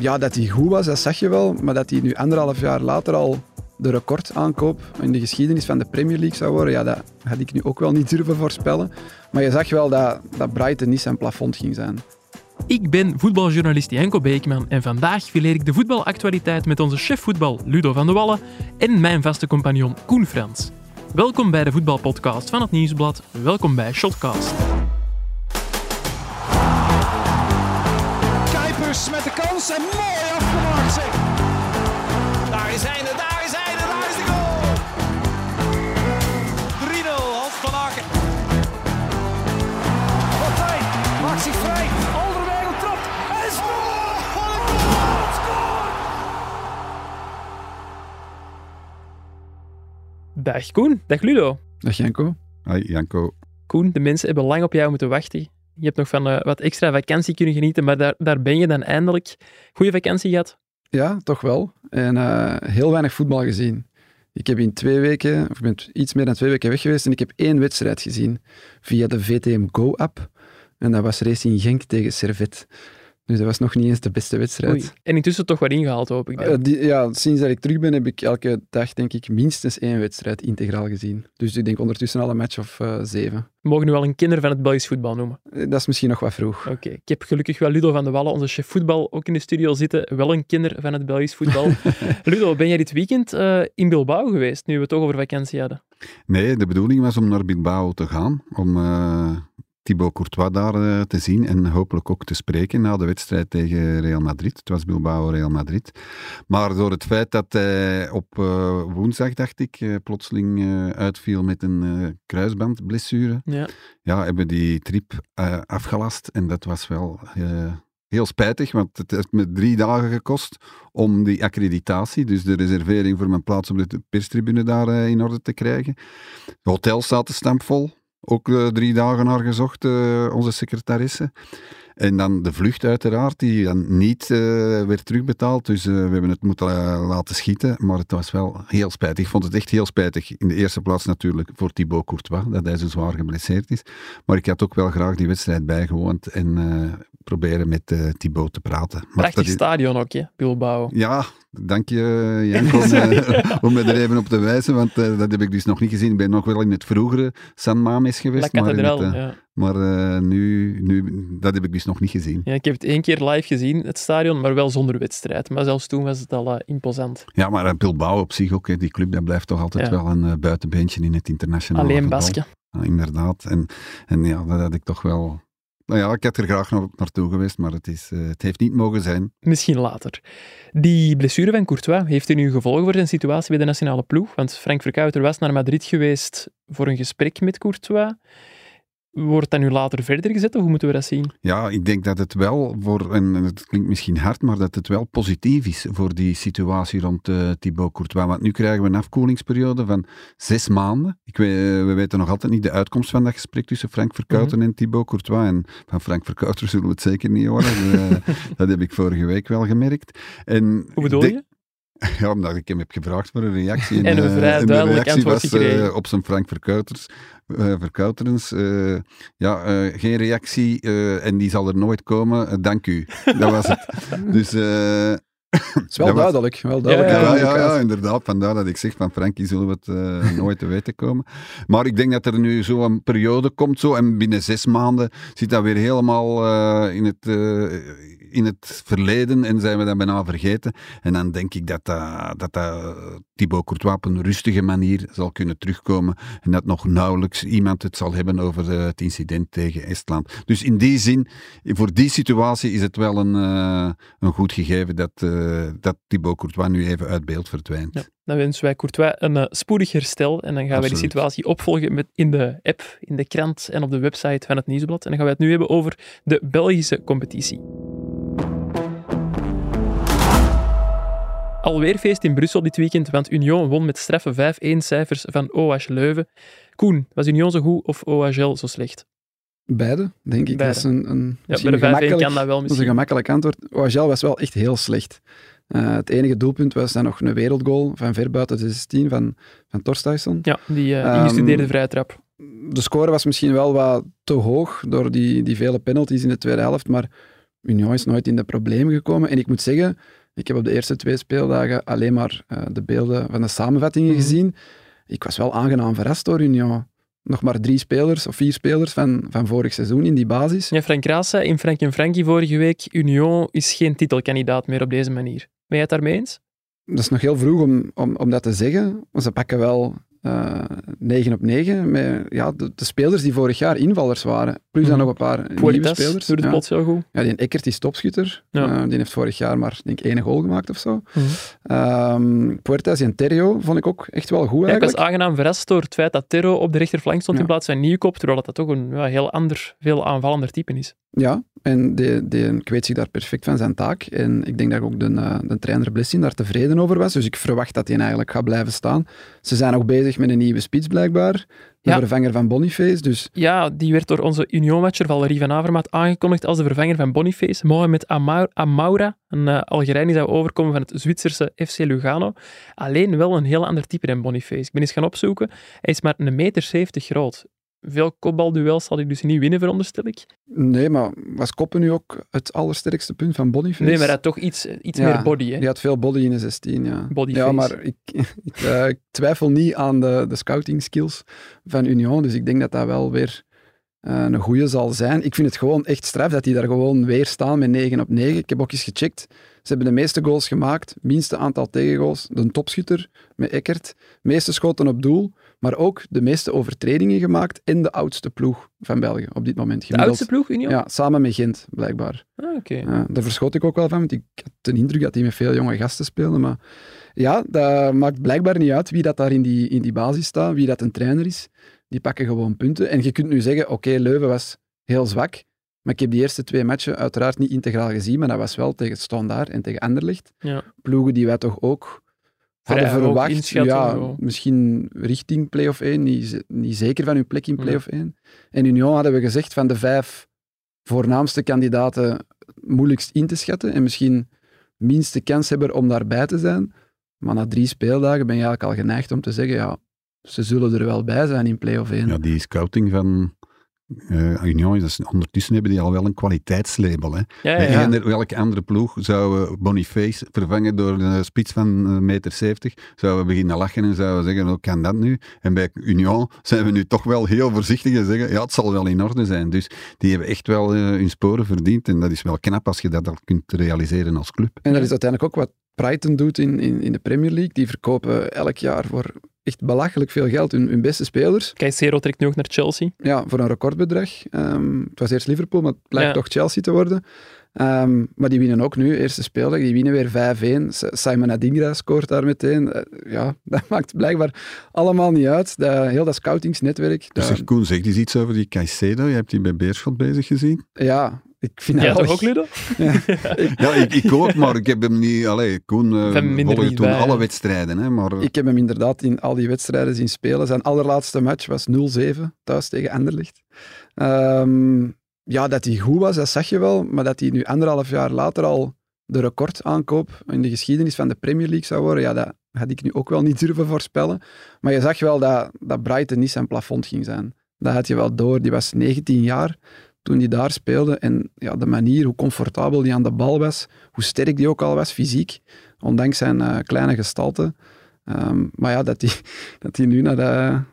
Ja, dat hij goed was, dat zag je wel. Maar dat hij nu anderhalf jaar later al de recordaankoop in de geschiedenis van de Premier League zou worden, ja, dat had ik nu ook wel niet durven voorspellen. Maar je zag wel dat, dat Brighton niet zijn plafond ging zijn. Ik ben voetbaljournalist Janko Beekman en vandaag fileer ik de voetbalactualiteit met onze chef voetbal Ludo van de Wallen en mijn vaste compagnon Koen Frans. Welkom bij de voetbalpodcast van het Nieuwsblad. Welkom bij Shotcast. Dag Koen, dag Ludo. Dag Janko. Hoi Janko. Koen, de mensen hebben lang op jou moeten wachten. Je hebt nog van eh, wat extra vakantie kunnen genieten, maar daar, daar ben je dan eindelijk. Goeie vakantie gehad? Ja, toch wel. En eh, heel weinig voetbal gezien. Ik heb in twee weken, of ik ben iets meer dan twee weken weg geweest en ik heb één wedstrijd gezien via de VTM Go-app. En dat was Racing Genk tegen Servet. Dus dat was nog niet eens de beste wedstrijd. Oei. En intussen toch wat ingehaald, hoop ik. dan. Eh, die- ja, sinds dat ik terug ben, heb ik elke dag denk ik minstens één wedstrijd integraal gezien. Dus ik denk ondertussen al een match of eh, zeven. We mogen nu wel een kinder van het Belgisch voetbal noemen. Eh, Dat is misschien nog wat vroeg. Oké, ik heb gelukkig wel Ludo van de Wallen, onze chef voetbal, ook in de studio zitten. Wel een kinder van het Belgisch voetbal. Ludo, ben jij dit weekend eh, in Bilbao geweest, nu we het toch over vakantie hadden? Nee, de bedoeling was om naar Bilbao te gaan, om eh, Thibaut Courtois daar eh, te zien en hopelijk ook te spreken na de wedstrijd tegen Real Madrid. Het was Bilbao-Real Madrid. Maar door het feit dat hij op eh, woensdag, dacht ik, eh, plotseling uitviel met een kruisbandblessure, Ja. ja, hebben die trip afgelast. En dat was wel heel spijtig, want het heeft me drie dagen gekost om die accreditatie, dus de reservering voor mijn plaats op de perstribune daar in orde te krijgen. Het hotel staat de stampvol. Ook eh, drie dagen naar gezocht, eh, onze secretaresse. En dan de vlucht uiteraard, die dan niet eh, werd terugbetaald. Dus eh, we hebben het moeten eh, laten schieten. Maar het was wel heel spijtig. Ik vond het echt heel spijtig. In de eerste plaats natuurlijk voor Thibaut Courtois, dat hij zo zwaar geblesseerd is. Maar ik had ook wel graag die wedstrijd bijgewoond en proberen met Thibaut te praten. Maar Prachtig is- stadion ook, hè, Bilbao. ja, dank je Janko om, om me er even op te wijzen, want dat heb ik dus nog niet gezien. Ik ben nog wel in het vroegere San Mames La geweest, maar, in Catedral, het, ja. Maar eh, nu, nu, dat heb ik dus nog niet gezien. ja. Ik heb het één keer live gezien, het stadion, maar wel zonder wedstrijd. Maar zelfs toen was het al eh, imposant. Ja, maar eh, Bilbao op zich ook, hè, die club, dat blijft toch altijd Ja. wel een buitenbeentje in het internationale Alleen voetbal. Basken. Ja, inderdaad. En, en ja, dat had ik toch wel... Nou ja, ik had er graag na- naartoe geweest, maar het, is, het heeft niet mogen zijn. Misschien later. Die blessure van Courtois, heeft er nu gevolgen voor zijn situatie bij de nationale ploeg? Want Frank Verkouter was naar Madrid geweest voor een gesprek met Courtois. Wordt dat nu later verder gezet, of hoe moeten we dat zien? Ja, ik denk dat het wel voor, en het klinkt misschien hard, maar dat het wel positief is voor die situatie rond eh, Thibaut Courtois. Want nu krijgen we een afkoelingsperiode van zes maanden. Ik weet, eh, we weten nog altijd niet de uitkomst van dat gesprek tussen Frank Verkouten en Thibaut Courtois. En van Frank Verkouten zullen we het zeker niet horen. Eh, dat heb ik vorige week wel gemerkt. En Hoe bedoel je? Ja, omdat ik hem heb gevraagd voor een reactie. En een eh, vrij de duidelijk reactie antwoord was, gekregen. eh, op zijn Frank Verkouters, eh, Verkouterens. eh, ja, eh, geen reactie eh, en die zal er nooit komen. dank u. Dat was het. Dus... eh, Het is wel dat was- duidelijk. Wel duidelijk Ja, ja, ja, inderdaad. Vandaar dat ik zeg van Frankie zullen we het nooit te weten komen. Maar ik denk dat er nu zo een periode komt zo, en binnen zes maanden zit dat weer helemaal eh, in, het, eh, in het verleden en zijn we dat bijna vergeten. En dan denk ik dat dat, dat, dat Thibaut Courtois op een rustige manier zal kunnen terugkomen en dat nog nauwelijks iemand het zal hebben over eh, het incident tegen Estland. Dus in die zin, voor die situatie is het wel een, eh, een goed gegeven dat, eh, dat Thibaut Courtois nu even uit beeld verdwijnt. Ja. Dan wensen wij Courtois een spoedig herstel en dan gaan wij die situatie opvolgen met, in de app, in de krant en op de website van het Nieuwsblad. En dan gaan wij het nu hebben over de Belgische competitie. Alweer feest in Brussel dit weekend, want Union won met straffe 5-1 cijfers van OH Leuven. Koen, was Union zo goed of OHL zo slecht? Beide, denk ik. Beide. Dat is een, een, Ja, misschien bij de 5-1 een gemakkelijk, kan dat wel dat is een gemakkelijk antwoord. OHL was wel echt heel slecht. Eh, het enige doelpunt was dan nog een wereldgoal van ver buiten de 16 van, van Torstuyson. Ja, die Ehm, ingestudeerde vrije trap. De score was misschien wel wat te hoog door die, die vele penalties in de tweede helft, maar Union is nooit in de problemen gekomen. En ik moet zeggen, ik heb op de eerste twee speeldagen alleen maar uh, de beelden van de samenvattingen Mhm. gezien. Ik was wel aangenaam verrast door Union. Nog maar drie spelers of vier spelers van, van vorig seizoen in die basis. Ja, Frank Raas zei in Frank en Frankie vorige week, Union is geen titelkandidaat meer op deze manier. Ben jij het daarmee eens? Dat is nog heel vroeg om, om, om dat te zeggen. Maar ze pakken wel eh 9 op 9 met ja, de, de spelers die vorig jaar invallers waren. Plus dan Mhm. nog een paar nieuwe spelers. doet het ja. plots heel goed. Ja, die Eckert is topschutter. Ja. Eh, die heeft vorig jaar maar denk één goal gemaakt of zo. Puertas en Terrio vond ik ook echt wel goed Ja, ik eigenlijk. was aangenaam verrast door het feit dat Terro op de rechterflank stond in plaats van Nieuwkoop, terwijl dat toch een ja, heel ander, veel aanvallender type is. Ja, en die, die kweet zich daar perfect van zijn taak. En ik denk dat ook de, eh, de trainer Blessing daar tevreden over was. Dus ik verwacht dat hij eigenlijk gaat blijven staan. Ze zijn ook bezig met een nieuwe spits blijkbaar. De Ja. vervanger van Boniface. Dus Ja, die werd door onze Union-matcher Valerie van Avermaat aangekondigd als de vervanger van Boniface. Mohamed Amaura, een uh, Algerijn die zou overkomen van het Zwitserse FC Lugano. Alleen wel een heel ander type dan Boniface. Ik ben eens gaan opzoeken. Hij is maar een meter 70 groot. Veel kopbalduels zal hij dus niet winnen, veronderstel ik. nee, maar was Koppen nu ook het allersterkste punt van Boniface? Nee, maar hij had toch iets, iets Ja, meer body. Hè? Die had veel body in de 16, ja. Bodyface. Ja, maar ik, ik, eh, ik twijfel niet aan de, de scouting skills van Union. Dus ik denk dat dat wel weer een goede zal zijn. Ik vind het gewoon echt straf dat die daar gewoon weer staan met 9 op 9. Ik heb ook eens gecheckt. Ze hebben de meeste goals gemaakt, minste aantal tegengoals. De topschutter met Eckert, meeste schoten op doel, maar ook de meeste overtredingen gemaakt en de oudste ploeg van België op dit moment. De Gemiddeld- oudste ploeg, Union? Ja, samen met Gent, blijkbaar. Ah, Oké. Ja, daar verschoot ik ook wel van, want ik had de indruk dat hij met veel jonge gasten speelde. Maar ja, dat maakt blijkbaar niet uit wie dat daar in die, in die basis staat, wie dat een trainer is. Die pakken gewoon punten. En je kunt nu zeggen, oké, Leuven was heel zwak, maar ik heb die eerste twee matchen uiteraard niet integraal gezien, maar dat was wel tegen Standaard en tegen Anderlecht. Ja. Ploegen die wij toch ook hadden Vrij verwacht. Ja, misschien richting play-off 1, niet, zeker van hun plek in Ja. play-off 1. En Union hadden we gezegd van de vijf voornaamste kandidaten moeilijkst in te schatten en misschien minste kanshebber om daarbij te zijn. Maar na drie speeldagen ben je eigenlijk al geneigd om te zeggen, ja, ze zullen er wel bij zijn in play-off 1. Ja, die scouting van eh Union, dat is, ondertussen hebben die al wel een kwaliteitslabel. Hè. Ja, welke andere ploeg zou eh, Boniface vervangen door een spits van een meter 70? Zouden we beginnen lachen en zouden we zeggen, hoe kan dat nu? En bij Union zijn we nu toch wel heel voorzichtig en zeggen, ja, het zal wel in orde zijn. Dus die hebben echt wel eh, hun sporen verdiend en dat is wel knap als je dat al kunt realiseren als club. En dat is uiteindelijk ook wat Brighton doet in, in, in de Premier League. Die verkopen elk jaar voor echt belachelijk veel geld hun, hun beste spelers. Caicedo trekt nu ook naar Chelsea. Ja, voor een recordbedrag. Ehm, het was eerst Liverpool, maar het blijkt Ja. toch Chelsea te worden. Ehm, maar die winnen ook nu, eerste speeldag, die winnen weer 5-1. S- Simon Adingra scoort daar meteen. Eh, ja, dat maakt blijkbaar allemaal niet uit. Dat, heel dat scoutingsnetwerk. Dus zeg, Koen, zeg eens iets over die Caicedo. Je hebt die bij Beerschot bezig gezien. ja, ik vind Ja, dat toch wel ook, Ludo? Ja, ik, ik ook, maar ik heb hem niet... Allee, Koen eh, Van minder volgde toen alle wedstrijden. Hè, maar Ik heb hem inderdaad in al die wedstrijden zien spelen. Zijn allerlaatste match was 0-7 thuis tegen Anderlecht. Ehm, ja, dat hij goed was, dat zag je wel. Maar dat hij nu anderhalf jaar later al de recordaankoop in de geschiedenis van de Premier League zou worden, ja, dat had ik nu ook wel niet durven voorspellen. Maar je zag wel dat, dat Brighton niet zijn plafond ging zijn. Dat had je wel door. Die was 19 jaar toen hij daar speelde. En ja, de manier, hoe comfortabel hij aan de bal was, hoe sterk die ook al was, fysiek, ondanks zijn eh, kleine gestalte. Ehm, maar ja, dat hij, dat hij nu naar, de,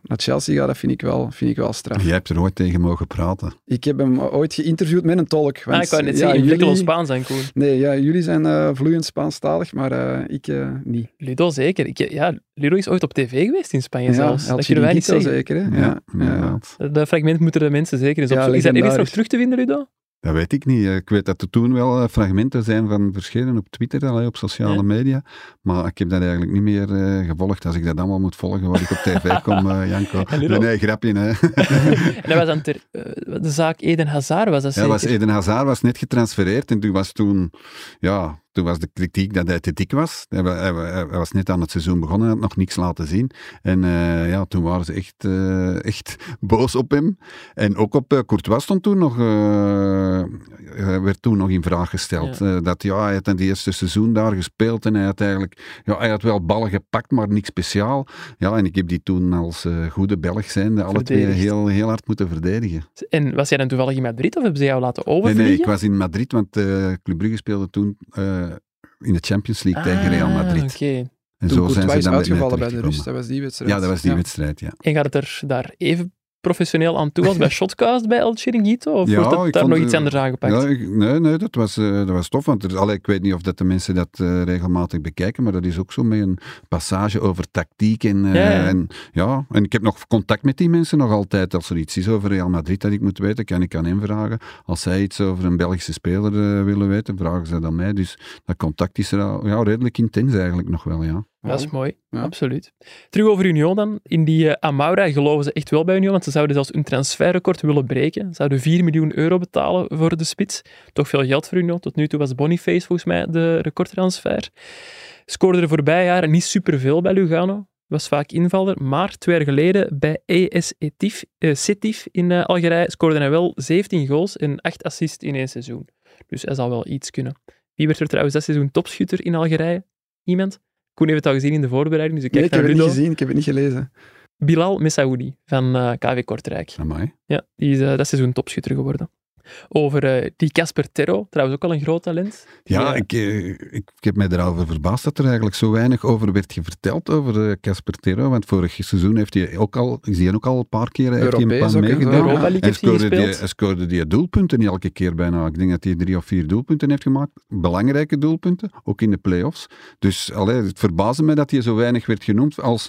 naar Chelsea gaat, dat vind ik wel, vind ik wel straf. jij hebt er ooit tegen mogen praten. Ik heb hem ooit geïnterviewd met een tolk. Want, Ah, ik wou net ja, zeggen, in jullie- Spaans zijn, Koen. Nee, ja, jullie zijn eh, vloeiend Spaanstalig, maar eh, ik eh, niet. Ludo zeker. Ik, ja, Ludo is ooit op tv geweest in Spanje Ja, zelfs. El Dat kunnen wij niet zeggen. zeker, hè? Ja. Dat fragment moeten de mensen zeker eens Ja, opzoeken. is dat ergens nog terug te vinden, Ludo? Dat weet ik niet. Ik weet dat er toen wel eh, fragmenten zijn van verschenen op Twitter, op sociale media. Maar ik heb dat eigenlijk niet meer eh, gevolgd. Als ik dat allemaal moet volgen, wat ik op tv kom, eh, Janko. Nee, nee, grapje. Hè. en dat was dan ter, de zaak Eden Hazard, was dat Ja, was Eden Hazard was net getransfereerd en toen was toen, ja, toen was de kritiek dat hij te dik was. Hij, wa- hij, wa- hij was net aan het seizoen begonnen, had nog niks laten zien. En eh, ja, toen waren ze echt, eh, echt boos op hem. En ook op uh, Courtois stond toen nog, werd toen nog in vraag gesteld. Dat ja, hij had in het eerste seizoen daar gespeeld en hij had eigenlijk, ja, hij had wel ballen gepakt, maar niks speciaal. Ja, en ik heb die toen als goede Belg zijnde alle twee heel, heel hard moeten verdedigen. En was jij dan toevallig in Madrid of hebben ze jou laten Nee, overvliegen? nee, ik was in Madrid, want Club Brugge speelde toen in de Champions League tegen Real Ah, Madrid. Oké. En Toen zo zijn ze is dan mij uitgevallen bij de rust, dat was die wedstrijd. Ja, dat was die wedstrijd, ja. En gaat het er daar even professioneel aan toe als bij Shotcast bij El Chiringuito? Of Ja, wordt het daar nog iets eh, anders aangepakt? Ja, ik- nee, nee, dat was, eh, dat was tof. Want er, allee, ik weet niet of dat de mensen dat eh, regelmatig bekijken, maar dat is ook zo met een passage over tactiek. En, Ja, ja. En, ja, en ik heb nog contact met die mensen nog altijd. Als er iets is over Real Madrid dat ik moet weten, kan ik aan hen vragen. Als zij iets over een Belgische speler willen weten, vragen ze dat aan mij. Dus dat contact is er ja, redelijk intens eigenlijk nog wel, ja. Dat is mooi, Ja. absoluut. Terug over Union dan. In die eh, Amaura geloven ze echt wel bij Union, want ze zouden zelfs een transferrecord willen breken. Ze zouden 4 miljoen euro betalen voor de spits. Toch veel geld voor Union. Tot nu toe was Boniface volgens mij de recordtransfer. Scoorde er voorbije jaren niet superveel bij Lugano. Was vaak invaller, maar twee jaar geleden bij ES Etif, eh, Setif in eh, Algerije scoorde hij wel 17 goals en 8 assists in één seizoen. Dus hij zal wel iets kunnen. Wie werd er trouwens dat seizoen topschutter in Algerije? Iemand? Koen heeft het al gezien in de voorbereiding, dus ik Nee, kijk ik heb het niet gezien, ik heb het niet gelezen. Bilal Messaoudi van eh, KV Kortrijk. Amai. Ja, die is eh, dat seizoen topschutter geworden. Over eh, die Casper Terro, trouwens ook al een groot talent. Ja, Ja. Ik, eh, ik, ik heb mij erover verbaasd dat er eigenlijk zo weinig over werd verteld over eh, Casper Terro. Want vorig seizoen heeft hij ook al, is hij ook al een paar keer heeft hij een paar meegedaan. zo. Europa League Hij scoorde, die, hij scoorde die doelpunten niet elke keer bijna. Ik denk dat hij drie of vier doelpunten heeft gemaakt. Belangrijke doelpunten, ook in de play-offs. Dus allee, het verbaasde mij dat hij zo weinig werd genoemd als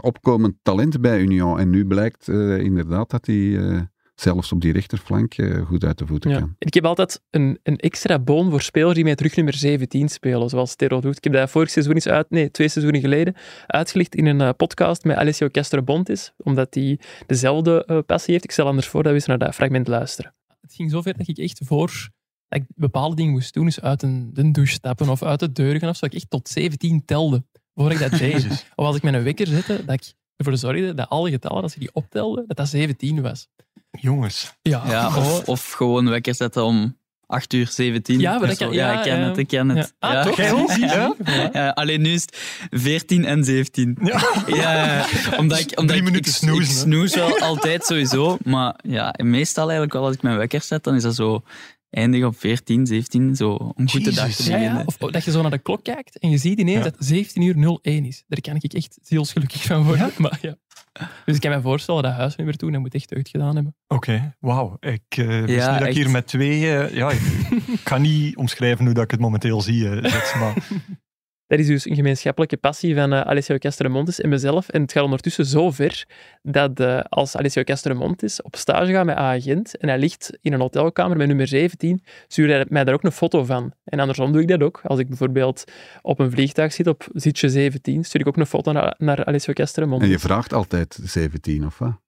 opkomend talent bij Union. En nu blijkt inderdaad dat hij zelfs op die rechterflank eh, goed uit de voeten Ja. kan. Ik heb altijd een, een extra boon voor spelers die met rug nummer 17 spelen, zoals Terro doet. Ik heb dat vorig seizoen eens uit, nee, twee seizoenen geleden, uitgelicht in een eh, podcast met Alessio Castro-Bontis, omdat hij dezelfde eh, passie heeft. Ik stel anders voor dat we eens naar dat fragment luisteren. Het ging zover dat ik echt voor dat ik bepaalde dingen moest doen, dus uit een, de douche stappen of uit de deur gaan of zo, dat ik echt tot 17 telde voor ik dat deed. Of als ik mijn wekker zette, dat ik ervoor zorgde dat alle getallen, als ik die optelde, dat dat 17 was. Jongens. Ja, Ja, oh, of, of gewoon wekker zetten om 8 uur 17. Ja, maar dat kan- ja, ja, ik ken ja. het, ik ken het. Ja. Ah, ja. toch? Je? Ja? Alleen nu is het 14 en 17. Ja. Omdat ik, omdat Drie ik, minuten ik, snoezen, ik snoes wel altijd sowieso, maar ja, meestal eigenlijk wel als ik mijn wekker zet, dan is dat zo eindig op 14, 17, zo om goed de dag te. Ja, beginnen. ja. Of dat je zo naar de klok kijkt en je ziet ineens Ja. dat 17 uur 01 is. Daar kan ik echt zielsgelukkig van worden. Maar, ja. Dus ik kan me voorstellen dat huisnummer toen, dat moet echt deugd gedaan hebben. Oké, wauw. Ik eh wist Ja, niet dat ik hier met twee... eh, ja, ik, kan niet omschrijven hoe dat ik het momenteel zie, Zets, maar Dat is dus een gemeenschappelijke passie van eh, Alessio Castremontes en mezelf. En het gaat ondertussen zo ver dat eh, als Alessio Castremontes op stage gaat met A-agent en hij ligt in een hotelkamer met nummer 17, stuurt hij mij daar ook een foto van. En andersom doe ik dat ook. Als ik bijvoorbeeld op een vliegtuig zit op zitje 17, stuur ik ook een foto naar, naar Alessio En Castremontes. je vraagt altijd 17, of wat?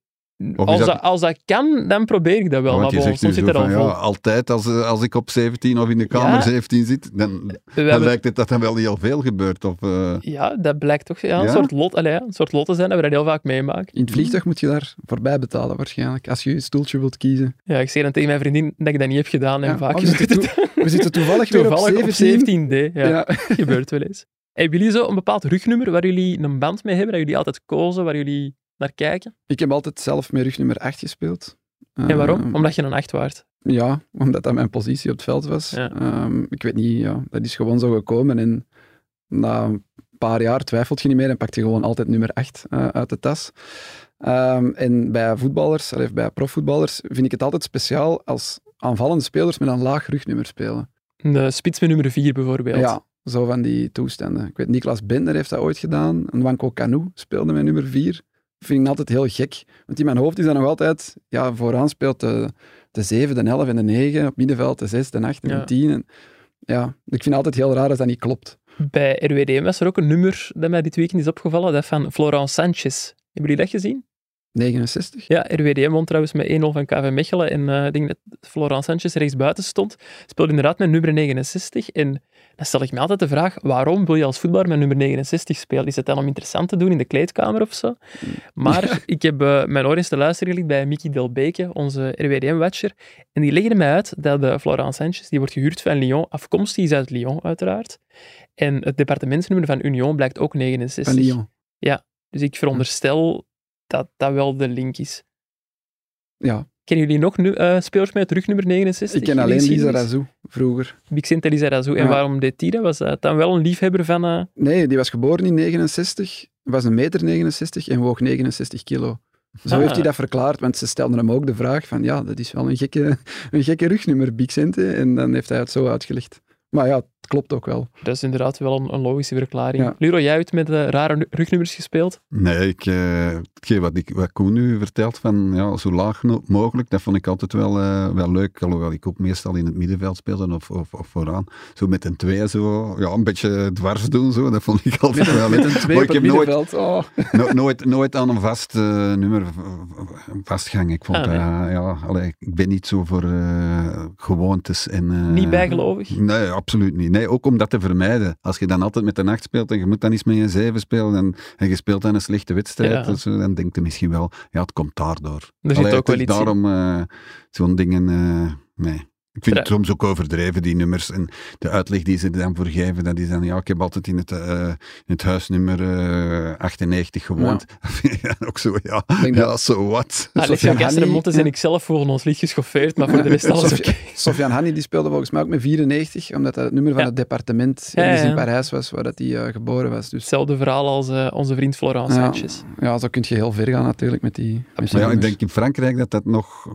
Als dat, dat- als dat kan, dan probeer ik dat wel. Want maar je bon, zegt nu soms zit er al van, vol. ja, altijd als, als ik op 17 of in de kamer Ja. 17 zit, dan, dan hebben- lijkt het dat er wel heel veel gebeurt. Of, eh, Ja, dat blijkt toch ja, een? Soort lot, allee, ja, een soort lot te zijn dat we dat heel vaak meemaken. In het vliegtuig moet je daar voorbij betalen waarschijnlijk, als je je stoeltje wilt kiezen. Ja, ik zeg dan tegen mijn vriendin dat ik dat niet heb gedaan. En Ja, vaak oh, we, zitten gebeurt het toe- we zitten toevallig, op 17. 17D. Ja, Ja. gebeurt wel eens. Hebben jullie zo een bepaald rugnummer waar jullie een band mee hebben, dat jullie altijd kozen, waar jullie naar kijken? Ik heb altijd zelf met rugnummer 8 gespeeld. En waarom? Ehm, Omdat je een acht waard. Ja, omdat dat mijn positie op het veld was. Ja. Ehm, ik weet niet, ja, dat is gewoon zo gekomen. En na een paar jaar twijfelt je niet meer en pakt je gewoon altijd nummer 8 eh, uit de tas. Ehm, en bij voetballers, of bij profvoetballers, vind ik het altijd speciaal als aanvallende spelers met een laag rugnummer spelen. De spits met nummer 4 bijvoorbeeld. Ja, zo van die toestanden. Ik weet, Niklas Bender heeft dat ooit gedaan. En Wanko Canu speelde met nummer 4. Vind ik altijd heel gek. Want in mijn hoofd is dat nog altijd... Ja, vooraan speelt de, de 7, de 11 en de 9. Op middenveld de 6, de 8 en Ja. de 10. En, ja, ik vind het altijd heel raar als dat niet klopt. Bij RWDM was er ook een nummer dat mij dit weekend is opgevallen, dat van Florent Sanchez. Hebben jullie dat gezien? 69? Ja, RWDM won trouwens met 1-0 van KV Mechelen. En eh, ik denk dat Florent Sanchez rechts buiten stond. Speelde inderdaad met nummer 69. En dan stel ik me altijd de vraag, waarom wil je als voetballer met nummer 69 spelen? Is het dan om interessant te doen in de kleedkamer of zo? Maar ik heb eh, mijn oor eens te luisteren gelegd bij Mickey Delbeke, onze RWDM-watcher. En die legde mij uit dat de Florent Sanchez, die wordt gehuurd van Lyon, afkomstig is uit Lyon uiteraard. En het departementsnummer van Union blijkt ook 69. Van Lyon. Dus ik veronderstel dat dat wel de link is. Ja, Kennen jullie nog nu, eh, spelers met rugnummer 69? ik ken alleen Lisa? Razou vroeger. Vicente Lizarazu. En Ja. waarom deed hij dat? Was dat dan wel een liefhebber van... eh, Nee, die was geboren in 69, was een meter 69 en woog 69 kilo. Zo Ah. heeft hij dat verklaard, want ze stelden hem ook de vraag van ja, dat is wel een gekke, een gekke rugnummer, Bixente. En dan heeft hij het zo uitgelegd. Maar ja, klopt ook wel. Dat is inderdaad wel een, een logische verklaring. Ja. Luro, jij hebt met eh, rare nu- rugnummers gespeeld. Nee, ik, eh, hetgeen wat, ik, wat Koen nu vertelt van ja, zo laag mogelijk, dat vond ik altijd wel, eh, wel leuk. Alhoewel ik ook meestal in het middenveld speelde of, of, of vooraan. Zo met een twee, zo, ja, een beetje dwars doen, zo, dat vond ik altijd Met, wel een- met leuk. een twee op ik het nooit, middenveld. Oh. no- nooit, nooit aan een vast eh, nummer v- v- vastgehangen. Ik vond Ah, nee. ja, allee, ik ben niet zo voor eh, gewoontes. En, eh, Niet bijgelovig. Nee, absoluut niet. Nee, ook om dat te vermijden. Als je dan altijd met een 8 speelt en je moet dan eens met een 7 spelen en, en je speelt dan een slechte wedstrijd, Ja. zo, dan denk je misschien wel, ja, het komt daardoor. Er zit Allee, ook wel iets daarom eh, zo'n dingen, eh, nee. Ik vind het soms ook overdreven, die nummers. En de uitleg die ze er dan voor geven, dat is dan, ja, ik heb altijd in het, eh, in het huisnummer eh, 98 gewoond. Ja. ook zo, ja, denk ja, dat- so what? Alexia Sofiane Gastre-Montes Hanni- en ik zelf voelen ons licht geschoffeerd, maar voor de rest alles oké. Sofia- Sofiane Hanni die speelde volgens mij ook met 94, omdat dat het nummer van Ja. het departement Ja, ergens ja. in Parijs was, waar dat hij eh, geboren was. Dus Hetzelfde verhaal als eh, onze vriend Florent ja, Sanchez. ja, zo kun je heel ver gaan natuurlijk met die, met die Maar ja, ik denk in Frankrijk dat dat nog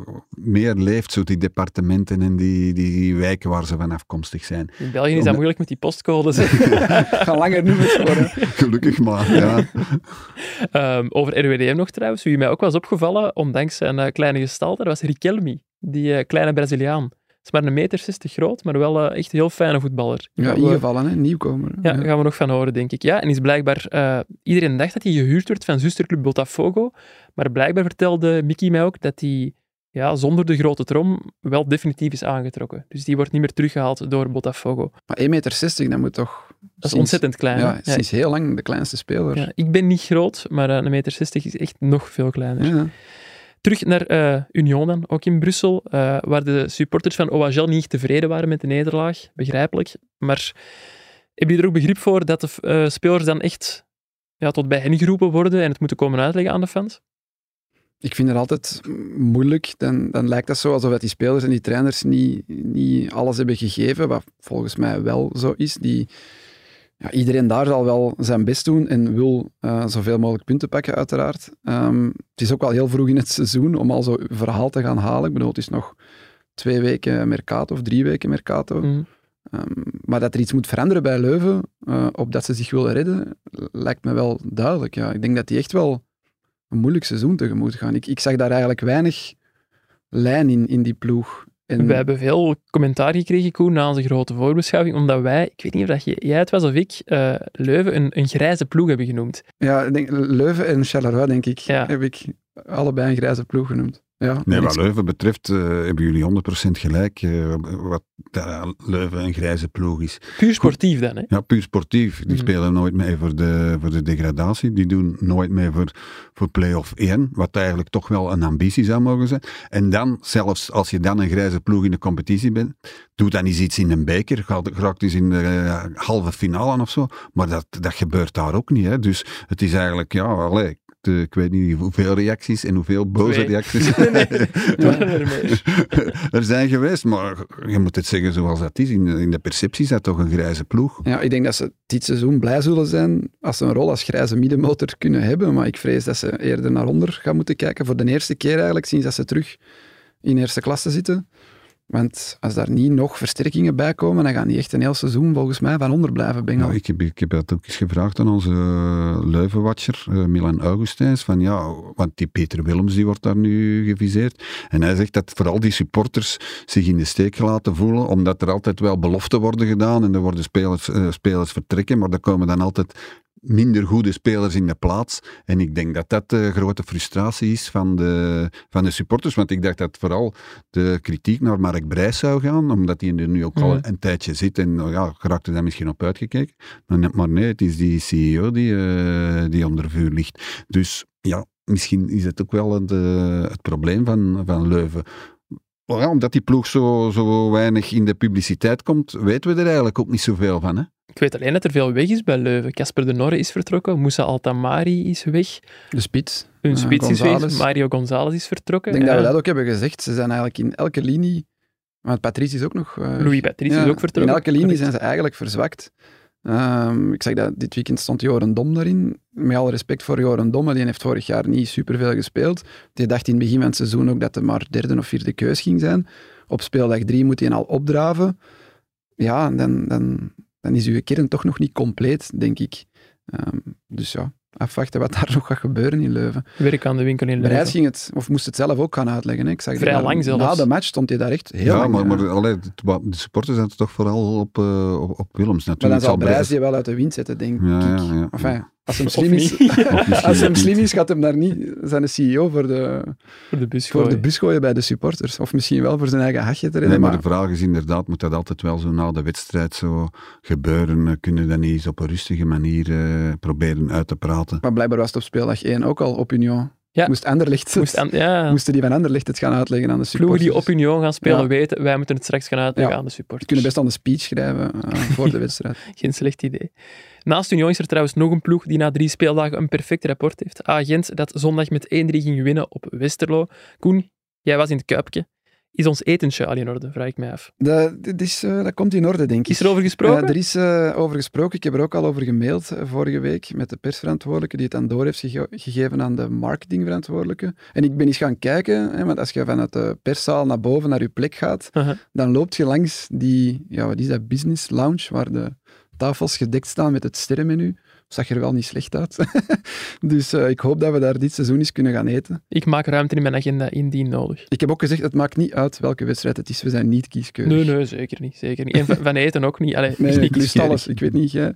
meer leeft, zo die departementen en die, die wijken waar ze van afkomstig zijn. In België is dat moeilijk met die postcodes. gaan langer nummers worden. Gelukkig maar, ja. Ehm, over RWDM nog trouwens, wie mij ook was opgevallen, ondanks zijn eh, kleine gestalte, dat was Riquelme, die eh, kleine Braziliaan. Is maar een meter 60 groot, maar wel eh, echt een heel fijne voetballer. Ja, ingevallen, hè? nieuwkomer. Ja, daar gaan we nog van horen, denk ik. Ja, en is blijkbaar... eh, iedereen dacht dat hij gehuurd werd van zusterclub Botafogo, maar blijkbaar vertelde Mickey mij ook dat hij ja, zonder de grote trom wel definitief is aangetrokken. Dus die wordt niet meer teruggehaald door Botafogo. Maar 1,60 meter, dat moet toch... Dat is sinds- ontzettend klein. hè? Ja, sinds heel lang de kleinste speler. Ja, ik ben niet groot, maar eh, een meter 60 is echt nog veel kleiner. Ja. Terug naar eh, Union dan, ook in Brussel, eh, waar de supporters van OHL niet tevreden waren met de nederlaag. Begrijpelijk. Maar heb je er ook begrip voor dat de eh, spelers dan echt ja, tot bij hen geroepen worden en het moeten komen uitleggen aan de fans? Ik vind het altijd moeilijk. Dan, dan lijkt dat zo alsof dat die spelers en die trainers niet, niet alles hebben gegeven, wat volgens mij wel zo is. Die, ja, iedereen daar zal wel zijn best doen en wil eh, zoveel mogelijk punten pakken, uiteraard. Ehm, het is ook wel heel vroeg in het seizoen om al zo'n verhaal te gaan halen. Ik bedoel, het is nog twee weken Mercato of drie weken Mercato. Mm. Ehm, maar dat er iets moet veranderen bij Leuven, eh opdat ze zich willen redden, lijkt me wel duidelijk. Ja. Ik denk dat die echt wel een moeilijk seizoen tegemoet gaan. Ik, ik zag daar eigenlijk weinig lijn in, in die ploeg. En, We hebben veel commentaar gekregen, Koen, na onze grote voorbeschouwing, omdat wij, ik weet niet of dat jij het was of ik, eh, Leuven een, een grijze ploeg hebben genoemd. ja, denk, Leuven en Charleroi, denk ik, Ja. heb ik allebei een grijze ploeg genoemd. Ja, Nee, wat ik- Leuven betreft eh, hebben jullie 100% gelijk. eh, wat Leuven een grijze ploeg is. Puur sportief dan, hè? Ja, puur sportief. Die Mhm. spelen nooit mee voor de, voor de degradatie. Die doen nooit mee voor, voor play-off 1, wat eigenlijk toch wel een ambitie zou mogen zijn. En dan, zelfs als je dan een grijze ploeg in de competitie bent, doe dan eens iets in een beker, geraakt eens in de eh, halve finale of zo. Maar dat, dat gebeurt daar ook niet. Hè. Dus het is eigenlijk, ja, allee, de- ik weet niet hoeveel reacties en hoeveel boze Twee. reacties Nee, er er zijn geweest. Maar je moet het zeggen zoals dat is. In, in de perceptie is dat toch een grijze ploeg. Ja, ik denk dat ze dit seizoen blij zullen zijn als ze een rol als grijze middenmotor kunnen hebben. Maar ik vrees dat ze eerder naar onder gaan moeten kijken. Voor de eerste keer eigenlijk, sinds dat ze terug in eerste klasse zitten. Want als daar niet nog versterkingen bij komen, dan gaan die echt een heel seizoen volgens mij van onder blijven bengelen. Nou, ik, heb, ik heb dat ook eens gevraagd aan onze uh, Leuvenwatcher, uh, Milan Augustijns, van ja, want die Peter Willems die wordt daar nu geviseerd. En hij zegt dat vooral die supporters zich in de steek laten voelen, omdat er altijd wel beloften worden gedaan en er worden spelers, uh, spelers vertrekken, maar er komen dan altijd minder goede spelers in de plaats. En ik denk dat dat de grote frustratie is van de, van de supporters. Want ik dacht dat vooral de kritiek naar Mark Brijs zou gaan, omdat hij er nu ook al Mhm. een tijdje zit. En nou ja, geraakt er daar misschien op uitgekeken. Maar nee, het is die CEO die, eh, die onder vuur ligt. Dus ja, misschien is het ook wel het, eh, het probleem van, van Leuven. Ja, omdat die ploeg zo, zo weinig in de publiciteit komt, weten we er eigenlijk ook niet zoveel van. Hè? Ik weet alleen dat er veel weg is bij Leuven. Casper de Norre is vertrokken, Moussa Altamari is weg, De spits. hun spits is weg. Mario González is vertrokken. Ik denk dat we dat ook hebben gezegd. Ze zijn eigenlijk in elke linie... Want Patrice is ook nog... eh, Louis Patrice ja, is ook vertrokken. In elke linie Correct. zijn ze eigenlijk verzwakt. Ehm, ik zeg dat dit weekend stond Joren Dom daarin. Met alle respect voor Joren Dom, die heeft vorig jaar niet superveel gespeeld. Die dacht in het begin van het seizoen ook dat hij maar derde of vierde keus ging zijn. Op speeldag drie moet hij al opdraven. Ja, dan, dan, dan is uw kern toch nog niet compleet, denk ik. Ehm, dus ja, afwachten wat daar nog gaat gebeuren in Leuven. Werk aan de winkel in Leuven. ging het, of moest het zelf ook gaan uitleggen. Hè? Ik zag Vrij daar- lang zelfs. Na de match stond hij daar echt heel ja, lang. maar, maar allee, de supporters zijn toch vooral op, eh, op, op Willems Maar natuurlijk. dan zal Brijs die wel uit de wind zetten, denk Ja, ik. ja, ja. Enfin, als hem slim is, als hem slim is, gaat hem daar niet zijn CEO voor de, Voor de bus voor de gooien. bus gooien bij de supporters. Of misschien wel voor zijn eigen hachje te Nee, redden. maar maar de vraag is inderdaad, moet dat altijd wel zo na de wedstrijd zo gebeuren? Kunnen we dat niet eens op een rustige manier eh, proberen uit te praten? Maar blijkbaar was het op speeldag 1 ook al op Union. Ja. Moest Anderlecht Moest ja, moesten die van Anderlecht het gaan uitleggen aan de ploegen supporters. die op Union gaan spelen Ja. weten, wij moeten het straks gaan uitleggen Ja. aan de Die supporters. kunnen best aan de speech schrijven eh, voor de wedstrijd. Geen slecht idee. Naast Union is er trouwens nog een ploeg die na drie speeldagen een perfect rapport heeft. Agent dat zondag met 1-3 ging winnen op Westerlo. Koen, jij was in het Kuipje. Is ons etentje al in orde, vraag ik mij af. Dat, is, eh, dat komt in orde, denk ik. Is er over gesproken? Eh, er is eh, over gesproken. Ik heb er ook al over gemaild vorige week met de persverantwoordelijke die het dan door heeft gege- gegeven aan de marketingverantwoordelijke. En ik ben eens gaan kijken, hè, want als je vanuit de perszaal naar boven naar je plek gaat, dan loopt je langs die, ja, wat is dat, business lounge, waar de tafels gedekt staan met het sterrenmenu. Zag er wel niet slecht uit. dus eh, ik hoop dat we daar dit seizoen eens kunnen gaan eten. Ik maak ruimte in mijn agenda indien nodig. Ik heb ook gezegd, het maakt niet uit welke wedstrijd het is. We zijn niet kieskeurig. Nee, nee, zeker niet. Zeker niet. En van- eten ook niet. Allee, Nee, niet lust alles. Ik weet niet, jij?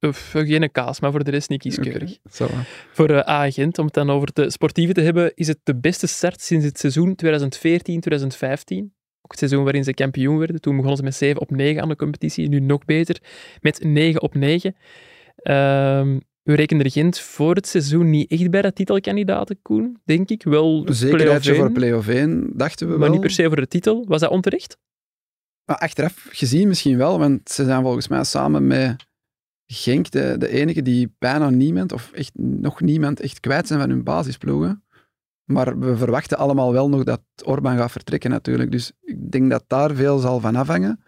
Eh, geen kaas, maar voor de rest niet kieskeurig. Va. Voor eh, A-agent, om het dan over de sportieve te hebben, is het de beste start sinds het seizoen 2014-2015. Ook het seizoen waarin ze kampioen werden. Toen begonnen ze met 7 op 9 aan de competitie. Nu nog beter, met 9 op 9. Ehm we rekenen Gent voor het seizoen niet echt bij de titelkandidaten, Koen, denk ik. Wel zekerheidje play-off voor play-off 1, dachten we maar wel. niet per se voor de titel. Was dat onterecht? Maar achteraf gezien misschien wel, want ze zijn volgens mij samen met Genk de, de enige die bijna niemand, of echt nog niemand, echt kwijt zijn van hun basisploegen. Maar we verwachten allemaal wel nog dat Orban gaat vertrekken natuurlijk. Dus ik denk dat daar veel zal van afhangen.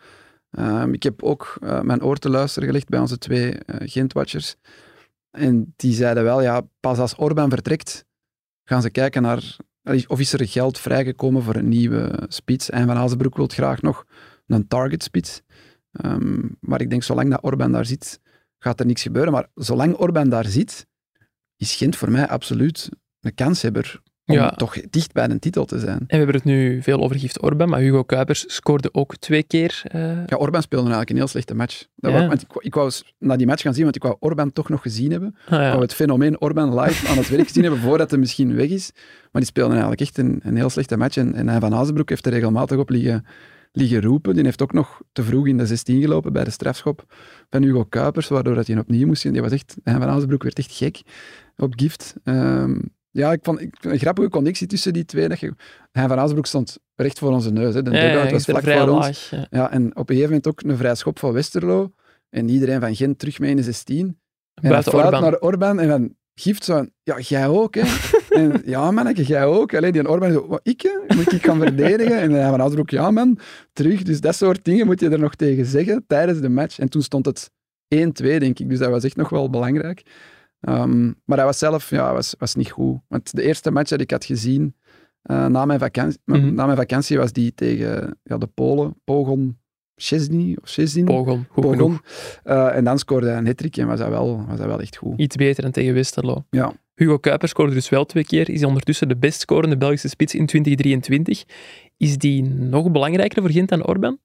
Ehm, ik heb ook eh, mijn oor te luisteren gelegd bij onze twee Gent-watchers. En die zeiden wel, ja, pas als Orban vertrekt, gaan ze kijken naar... Of is er geld vrijgekomen voor een nieuwe spits? En Van Azenbroek wil graag nog een target spits. Ehm, maar ik denk, zolang dat Orban daar zit, gaat er niks gebeuren. Maar zolang Orban daar zit, is Gent voor mij absoluut een kanshebber om Ja. toch dicht bij een titel te zijn. En we hebben het nu veel over Gift Orban, maar Hugo Kuipers scoorde ook twee keer. eh, Ja, Orban speelde eigenlijk een heel slechte match. Dat Ja. want ik, wou- ik wou eens naar die match gaan zien, want ik wou Orban toch nog gezien hebben. ah, ja. Ik wou het fenomeen Orban live aan het werk gezien hebben voordat hij misschien weg is. Maar die speelde eigenlijk echt een, een heel slechte match. En, en hij van Azenbroek heeft er regelmatig op liggen, liggen roepen. Die heeft ook nog te vroeg in de 16 gelopen bij de strafschop van Hugo Kuipers, waardoor dat hij opnieuw moest zien. Die was echt, van Azenbroek werd echt gek op gift. Ehm, ja, ik vond ik, een grappige connectie tussen die twee. Dat je, hij van Azenbroek stond recht voor onze neus. Hè. De Ja, was vlak voor ons. ja. Ja, en op een gegeven moment ook een vrij schop van Westerlo. En iedereen van Gent terug mee in de 16. En fluit Orban. naar Orban en dan gift zo ja, jij ook, hè. en, ja, manneke, jij ook. Alleen die Orban zo, wat, ik, hè? Moet ik gaan verdedigen? En hij van ook, ja, man, terug. Dus dat soort dingen moet je er nog tegen zeggen tijdens de match. En toen stond het 1-2, denk ik. Dus dat was echt nog wel belangrijk. Ehm, maar hij was zelf, ja, was, was niet goed. Want de eerste match dat ik had gezien eh, na, mijn vakantie, Mhm. na mijn vakantie was die tegen ja, de Polen, Pogon Szczesny of Szczesny. Pogon, goed Pogon. Eh, en dan scoorde hij een hat en was dat wel, was dat wel echt goed. Iets beter dan tegen Westerlo. Ja. Hugo Kuipers scoorde dus wel twee keer. Is ondertussen de best scorende Belgische spits in 2023. Is die nog belangrijker voor Gent dan Orban?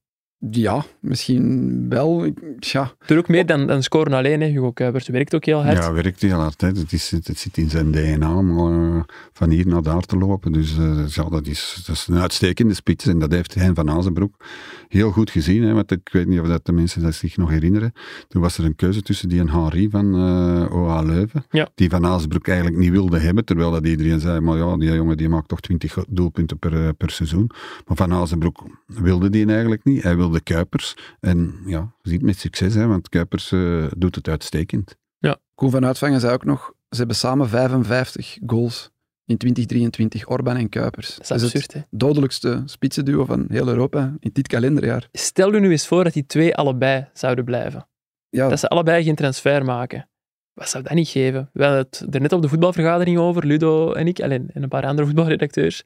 Ja, misschien wel. Ja, Doe ook meer dan, dan scoren alleen, hè, Hugo Kuipers. Werkt ook heel hard. Ja, werkt heel hard. Hè. Het, is, het zit in zijn DNA om eh, van hier naar daar te lopen. Dus eh, ja, dat, is, dat is een uitstekende spits. En dat heeft Hein van Azenbroek heel goed gezien. Hè. Want ik weet niet of dat de mensen dat zich nog herinneren. Toen was er een keuze tussen die en Henri van eh OA Leuven. Ja. Die van Azenbroek eigenlijk niet wilde hebben. Terwijl dat iedereen zei, maar ja, die jongen die maakt toch 20 doelpunten per, per seizoen. Maar van Azenbroek wilde die eigenlijk niet. Hij wilde Kuipers. En ja, je ziet met succes, hè, want Kuipers eh, doet het uitstekend. Koen van Uitvangen zei ook nog, ze hebben samen 55 goals in 2023, Orban en Kuipers. Dat is het dodelijkste spitsenduo van heel Europa in dit kalenderjaar. Stel je nu eens voor dat die twee allebei zouden blijven. Ja, Dat ze allebei geen transfer maken. Wat zou dat niet geven? We hadden het er net op de voetbalvergadering over, Ludo en ik, alleen, en een paar andere voetbalredacteurs.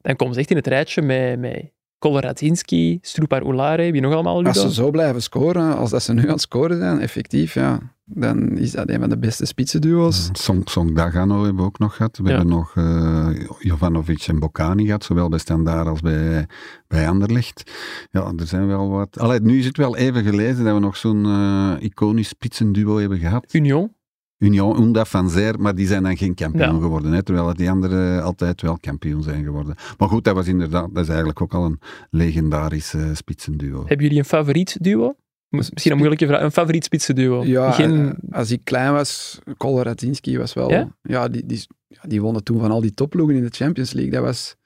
Dan komen ze echt in het rijtje met, met Koloradzinski, Strupar Ulare, wie nog allemaal, Ludo? als ze zo blijven scoren, als dat ze nu aan het scoren zijn, effectief, ja, dan is dat een van de beste spitsenduo's. Song, Song Dagano hebben we ook nog gehad. We Ja. hebben nog eh, Jovanovic en Bocani gehad, zowel bij Standaard als bij, bij Anderlecht. Ja, er zijn wel wat... Allee, nu is het wel even geleden dat we nog zo'n eh, iconisch spitsenduo hebben gehad. Union. Union, Unda, Van Zer, maar die zijn dan geen kampioen Ja. geworden. Hè, terwijl die anderen altijd wel kampioen zijn geworden. Maar goed, dat was inderdaad, dat is eigenlijk ook al een legendarisch eh, spitsenduo. Hebben jullie een favoriet duo? Misschien een moeilijke vraag. Een favoriet spitsenduo? Ja, Geen... eh, als ik klein was, Koloradzinski was wel... Ja? Ja, die, die, ja, die wonnen toen van al die topploegen in de Champions League. Dat was...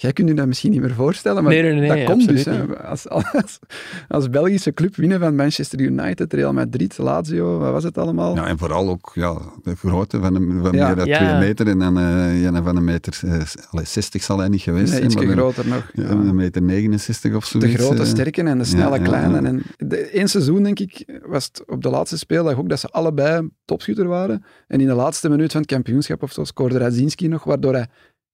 Jij kunt je dat misschien niet meer voorstellen, maar Nee, nee, nee, dat nee, komt dus. Hè. Als, als, als Belgische club winnen van Manchester United, Real Madrid, Lazio, wat was het allemaal? Ja, en vooral ook ja, de grootte van, een, van Ja. meer dan Ja. twee meter. En dan eh, ja, van een meter eh, allee, 60 zal hij niet geweest nee, zijn. dan- groter nog. ja, een meter 69 of zoiets. De grote eh. sterken en de snelle ja, kleine. ja. En de, één seizoen, denk ik, was het op de laatste speeldag ook dat ze allebei topschutter waren. En in de laatste minuut van het kampioenschap of zo scoorde Radzinski nog, waardoor hij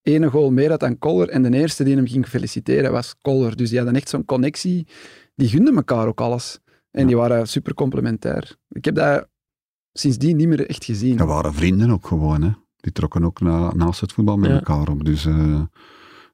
ene goal meer had dan Koller. En de eerste die hem ging feliciteren was Koller. Dus die hadden echt zo'n connectie. Die gunden elkaar ook alles. En Ja. die waren super complementair. Ik heb dat sindsdien niet meer echt gezien. Dat waren vrienden ook gewoon. Hè. Die trokken ook na, naast het voetbal met Ja. elkaar op. Dus eh,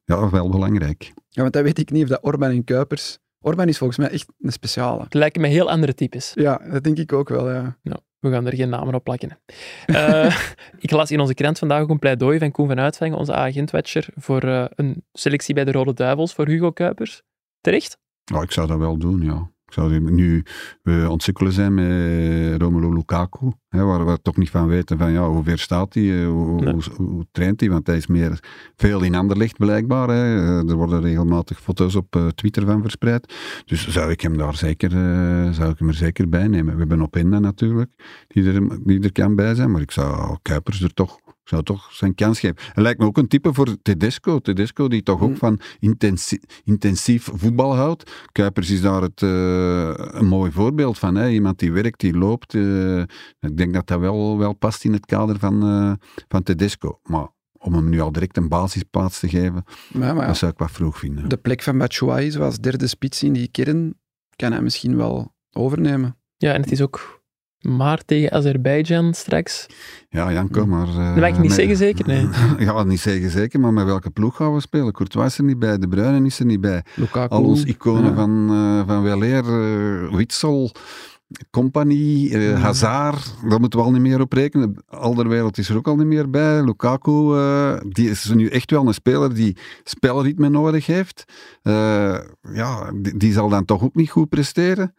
ja, wel belangrijk. Ja, want dat weet ik niet of dat Orban en Kuipers... Orban is volgens mij echt een speciale. Het lijken me heel andere types. Ja, dat denk ik ook wel, ja. We gaan er geen namen op plakken. Eh, ik las in onze krant vandaag ook een pleidooi van Koen van Uitvangen, onze agent-watcher, voor eh, een selectie bij de Rode Duivels voor Hugo Kuipers. Terecht? Ja, ik zou dat wel doen, ja. Ik zou nu we ontsukkelen zijn met Romelu Lukaku, hè, waar we toch niet van weten van ja, hoe ver staat hij, eh, hoe, Nee. hoe, hoe traint hij, want hij is meer veel in Anderlecht blijkbaar. Hè. Eh, Er worden regelmatig foto's op eh, Twitter van verspreid. Dus zou ik hem daar zeker, zou ik hem er zeker bij nemen. We hebben Openda natuurlijk, die er, die er kan bij zijn, maar ik zou Kuipers er toch ik zou toch zijn kans geven. Hij lijkt me ook een type voor Tedesco. Tedesco die toch ook Mm. van intensie- intensief voetbal houdt. Kuipers is daar het, eh, een mooi voorbeeld van. Hè? Iemand die werkt, die loopt. eh, ik denk dat dat wel, wel past in het kader van, eh, van Tedesco. Maar om hem nu al direct een basisplaats te geven, Maar, maar ja, dat zou ik wat vroeg vinden. de plek van Batshuayi zoals derde spits in die kern kan hij misschien wel overnemen. Ja, en het is ook maar tegen Azerbeidzjan straks. Ja, Janko, maar... eh, Dat mag ik niet met- zeggen, zeker? Nee. ja, niet zeggen zeker, maar met welke ploeg gaan we spelen? Courtois is er niet bij, De Bruyne is er niet bij. Lukaku. Al onze iconen ja. van, eh van Weleer, eh, Witsel, Compagnie, eh, Hazard, daar moeten we al niet meer op rekenen. Alderwereld is er ook al niet meer bij. Lukaku, eh, die is nu echt wel een speler die spelritme nodig heeft. Eh, ja, die, die zal dan toch ook niet goed presteren.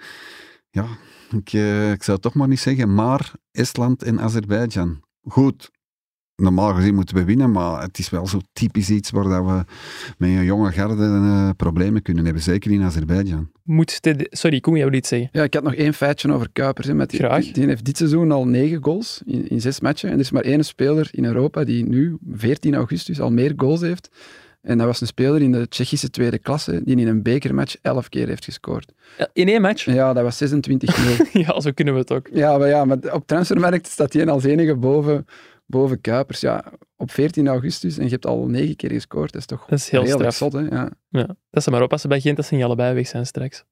Ja, ik, eh, ik zou toch maar niet zeggen, maar Estland en Azerbeidzjan. Goed, normaal gezien moeten we winnen, maar het is wel zo typisch iets waar dat we met een jonge garde eh, problemen kunnen hebben, zeker in Azerbeidzjan. Moet Sorry, Koen, jij wil iets zeggen? Ja, ik had nog één feitje over Kuipers. Hè, met die, Graag. Die, die heeft dit seizoen al negen goals in, in zes matchen. En er is maar één speler in Europa die nu, 14 augustus, al meer goals heeft. En dat was een speler in de Tsjechische tweede klasse die in een bekermatch elf keer heeft gescoord. Ja, In één match? Ja, dat was 26-0. Ja, zo kunnen we het ook. ja, maar ja, maar op transfermarkt staat hij als enige boven, boven Kuipers. Ja, op 14 augustus en je hebt al negen keer gescoord. Dat is toch Dat is heel straf. zot, hè? Ja. Ja. Dat ze maar oppassen bij Gent, dat ze niet allebei weg zijn straks.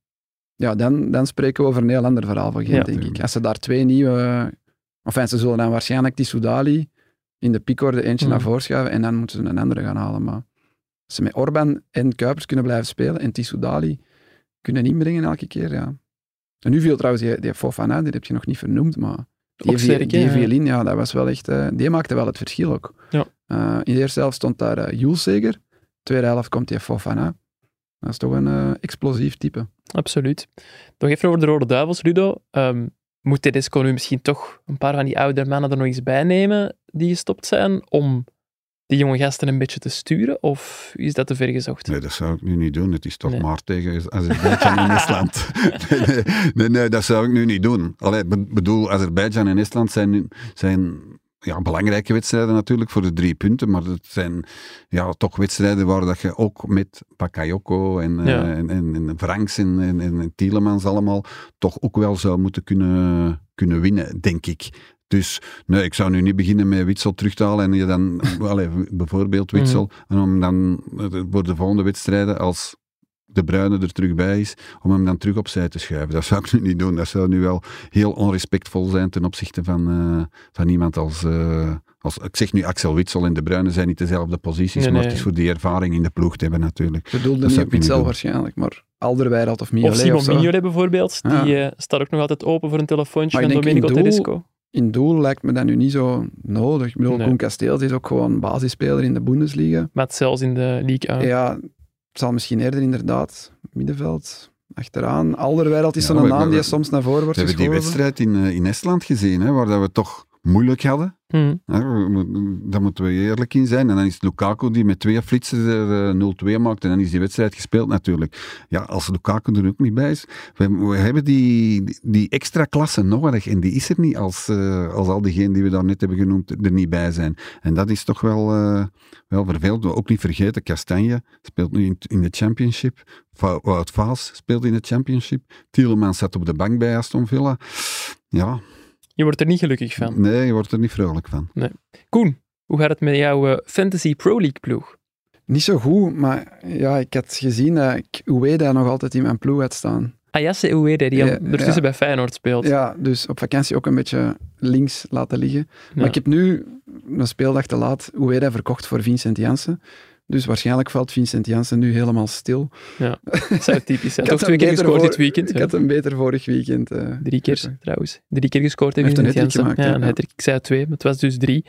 ja, dan, dan spreken we over een heel ander verhaal van Gent, Ja. denk ik. Als ze daar twee nieuwe... Enfin, ze zullen dan waarschijnlijk die Soudali in de piekorde eentje Mhm. naar voren schuiven en dan moeten ze een andere gaan halen. Maar ze met Orban en Kuipers kunnen blijven spelen en Tissoudali kunnen inbrengen elke keer, ja. En nu viel trouwens die, die Fofana, die heb je nog niet vernoemd, maar die, sterk, hè, die ja. dat was wel echt... eh, die maakte wel het verschil ook. Ja. Eh, in de eerste helft stond daar eh Jules zeker. Tweede helft komt die Fofana. Dat is toch een eh, explosief type. Absoluut. Nog even over de Rode Duivels, Ludo. Ehm, moet Tedesco nu misschien toch een paar van die oudere mannen er nog eens bij nemen die gestopt zijn, om die jonge gasten een beetje te sturen? Of is dat te ver gezocht? Nee, dat zou ik nu niet doen. Het is toch Nee. maar tegen Azerbeidzjan en Estland. nee, nee, nee, nee, dat zou ik nu niet doen. Allee, ik bedoel, Azerbeidzjan en Estland zijn, nu- zijn ja, belangrijke wedstrijden natuurlijk voor de drie punten, maar het zijn ja, toch wedstrijden waar dat je ook met Bakayoko en, eh, en, en, en Franks en, en, en Tielemans allemaal toch ook wel zou moeten kunnen, kunnen winnen, denk ik. Dus nee, ik zou nu niet beginnen met Witsel terug te halen en je dan, allee, bijvoorbeeld Witsel, en om dan eh, voor de volgende wedstrijden, als de Bruyne er terug bij is, om hem dan terug opzij te schuiven. Dat zou ik nu niet doen. Dat zou nu wel heel onrespectvol zijn ten opzichte van, eh, van iemand als, eh, als... Ik zeg nu Axel Witsel en de Bruyne zijn niet dezelfde posities, Nee, maar het is voor die ervaring in de ploeg te hebben natuurlijk. Ik bedoelde Dat niet op doen. waarschijnlijk, maar Alderweireld of Mignolet Of Simon of zo. Mignolet bijvoorbeeld, Ja. die staat ook nog altijd open voor een telefoontje Maar van Domenico doel- Tedesco. In doel lijkt me dat nu niet zo nodig. Ik bedoel, Nee. Koen is ook gewoon basisspeler in de Bundesliga. Maar het zelfs in de League 1. Ja, het zal misschien eerder inderdaad middenveld, achteraan. Alderweireld is Ja, zo'n we- naam we- die soms naar voren We wordt hebben die wedstrijd in, eh, in Estland gezien, hè, waar dat we toch moeilijk hadden. Hm. Mo- daar moeten we eerlijk in zijn. En dan is Lukaku die met twee flitsen er eh, 0-2 maakt. En dan is die wedstrijd gespeeld natuurlijk. Ja, als Lukaku er ook niet bij is. We, hebben die, die extra klasse nodig. En die is er niet als, eh, als al diegenen die we daar net hebben genoemd er niet bij zijn. En dat is toch wel, eh, wel vervelend. Ook niet vergeten, Castanje speelt nu in, de championship. Wout speelt in de championship. Tielemans zat op de bank bij Aston Villa. Ja, Je wordt er niet gelukkig van. nee, je wordt er niet vrolijk van. Koen, hoe gaat het met jouw eh, Fantasy Pro League ploeg? Niet zo goed, maar ja, ik had gezien dat ik Ueda nog altijd in mijn ploeg had staan. Ayase Uwede, die Ja, ja. bij Feyenoord speelt. Ja, dus op vakantie ook een beetje links laten liggen. Maar ik heb nu, een speeldag te laat, Ueda verkocht voor Vincent Janssen. Dus waarschijnlijk valt Vincent Janssen nu helemaal stil. Dat zou typisch zijn. Had twee keer gescoord voor- dit weekend. Ik had hem beter vorig weekend. eh, Drie keer trouwens. Drie keer gescoord Hij heeft Vincent Janssen. gemaakt, Ja, een. Ik zei twee, maar het was dus drie.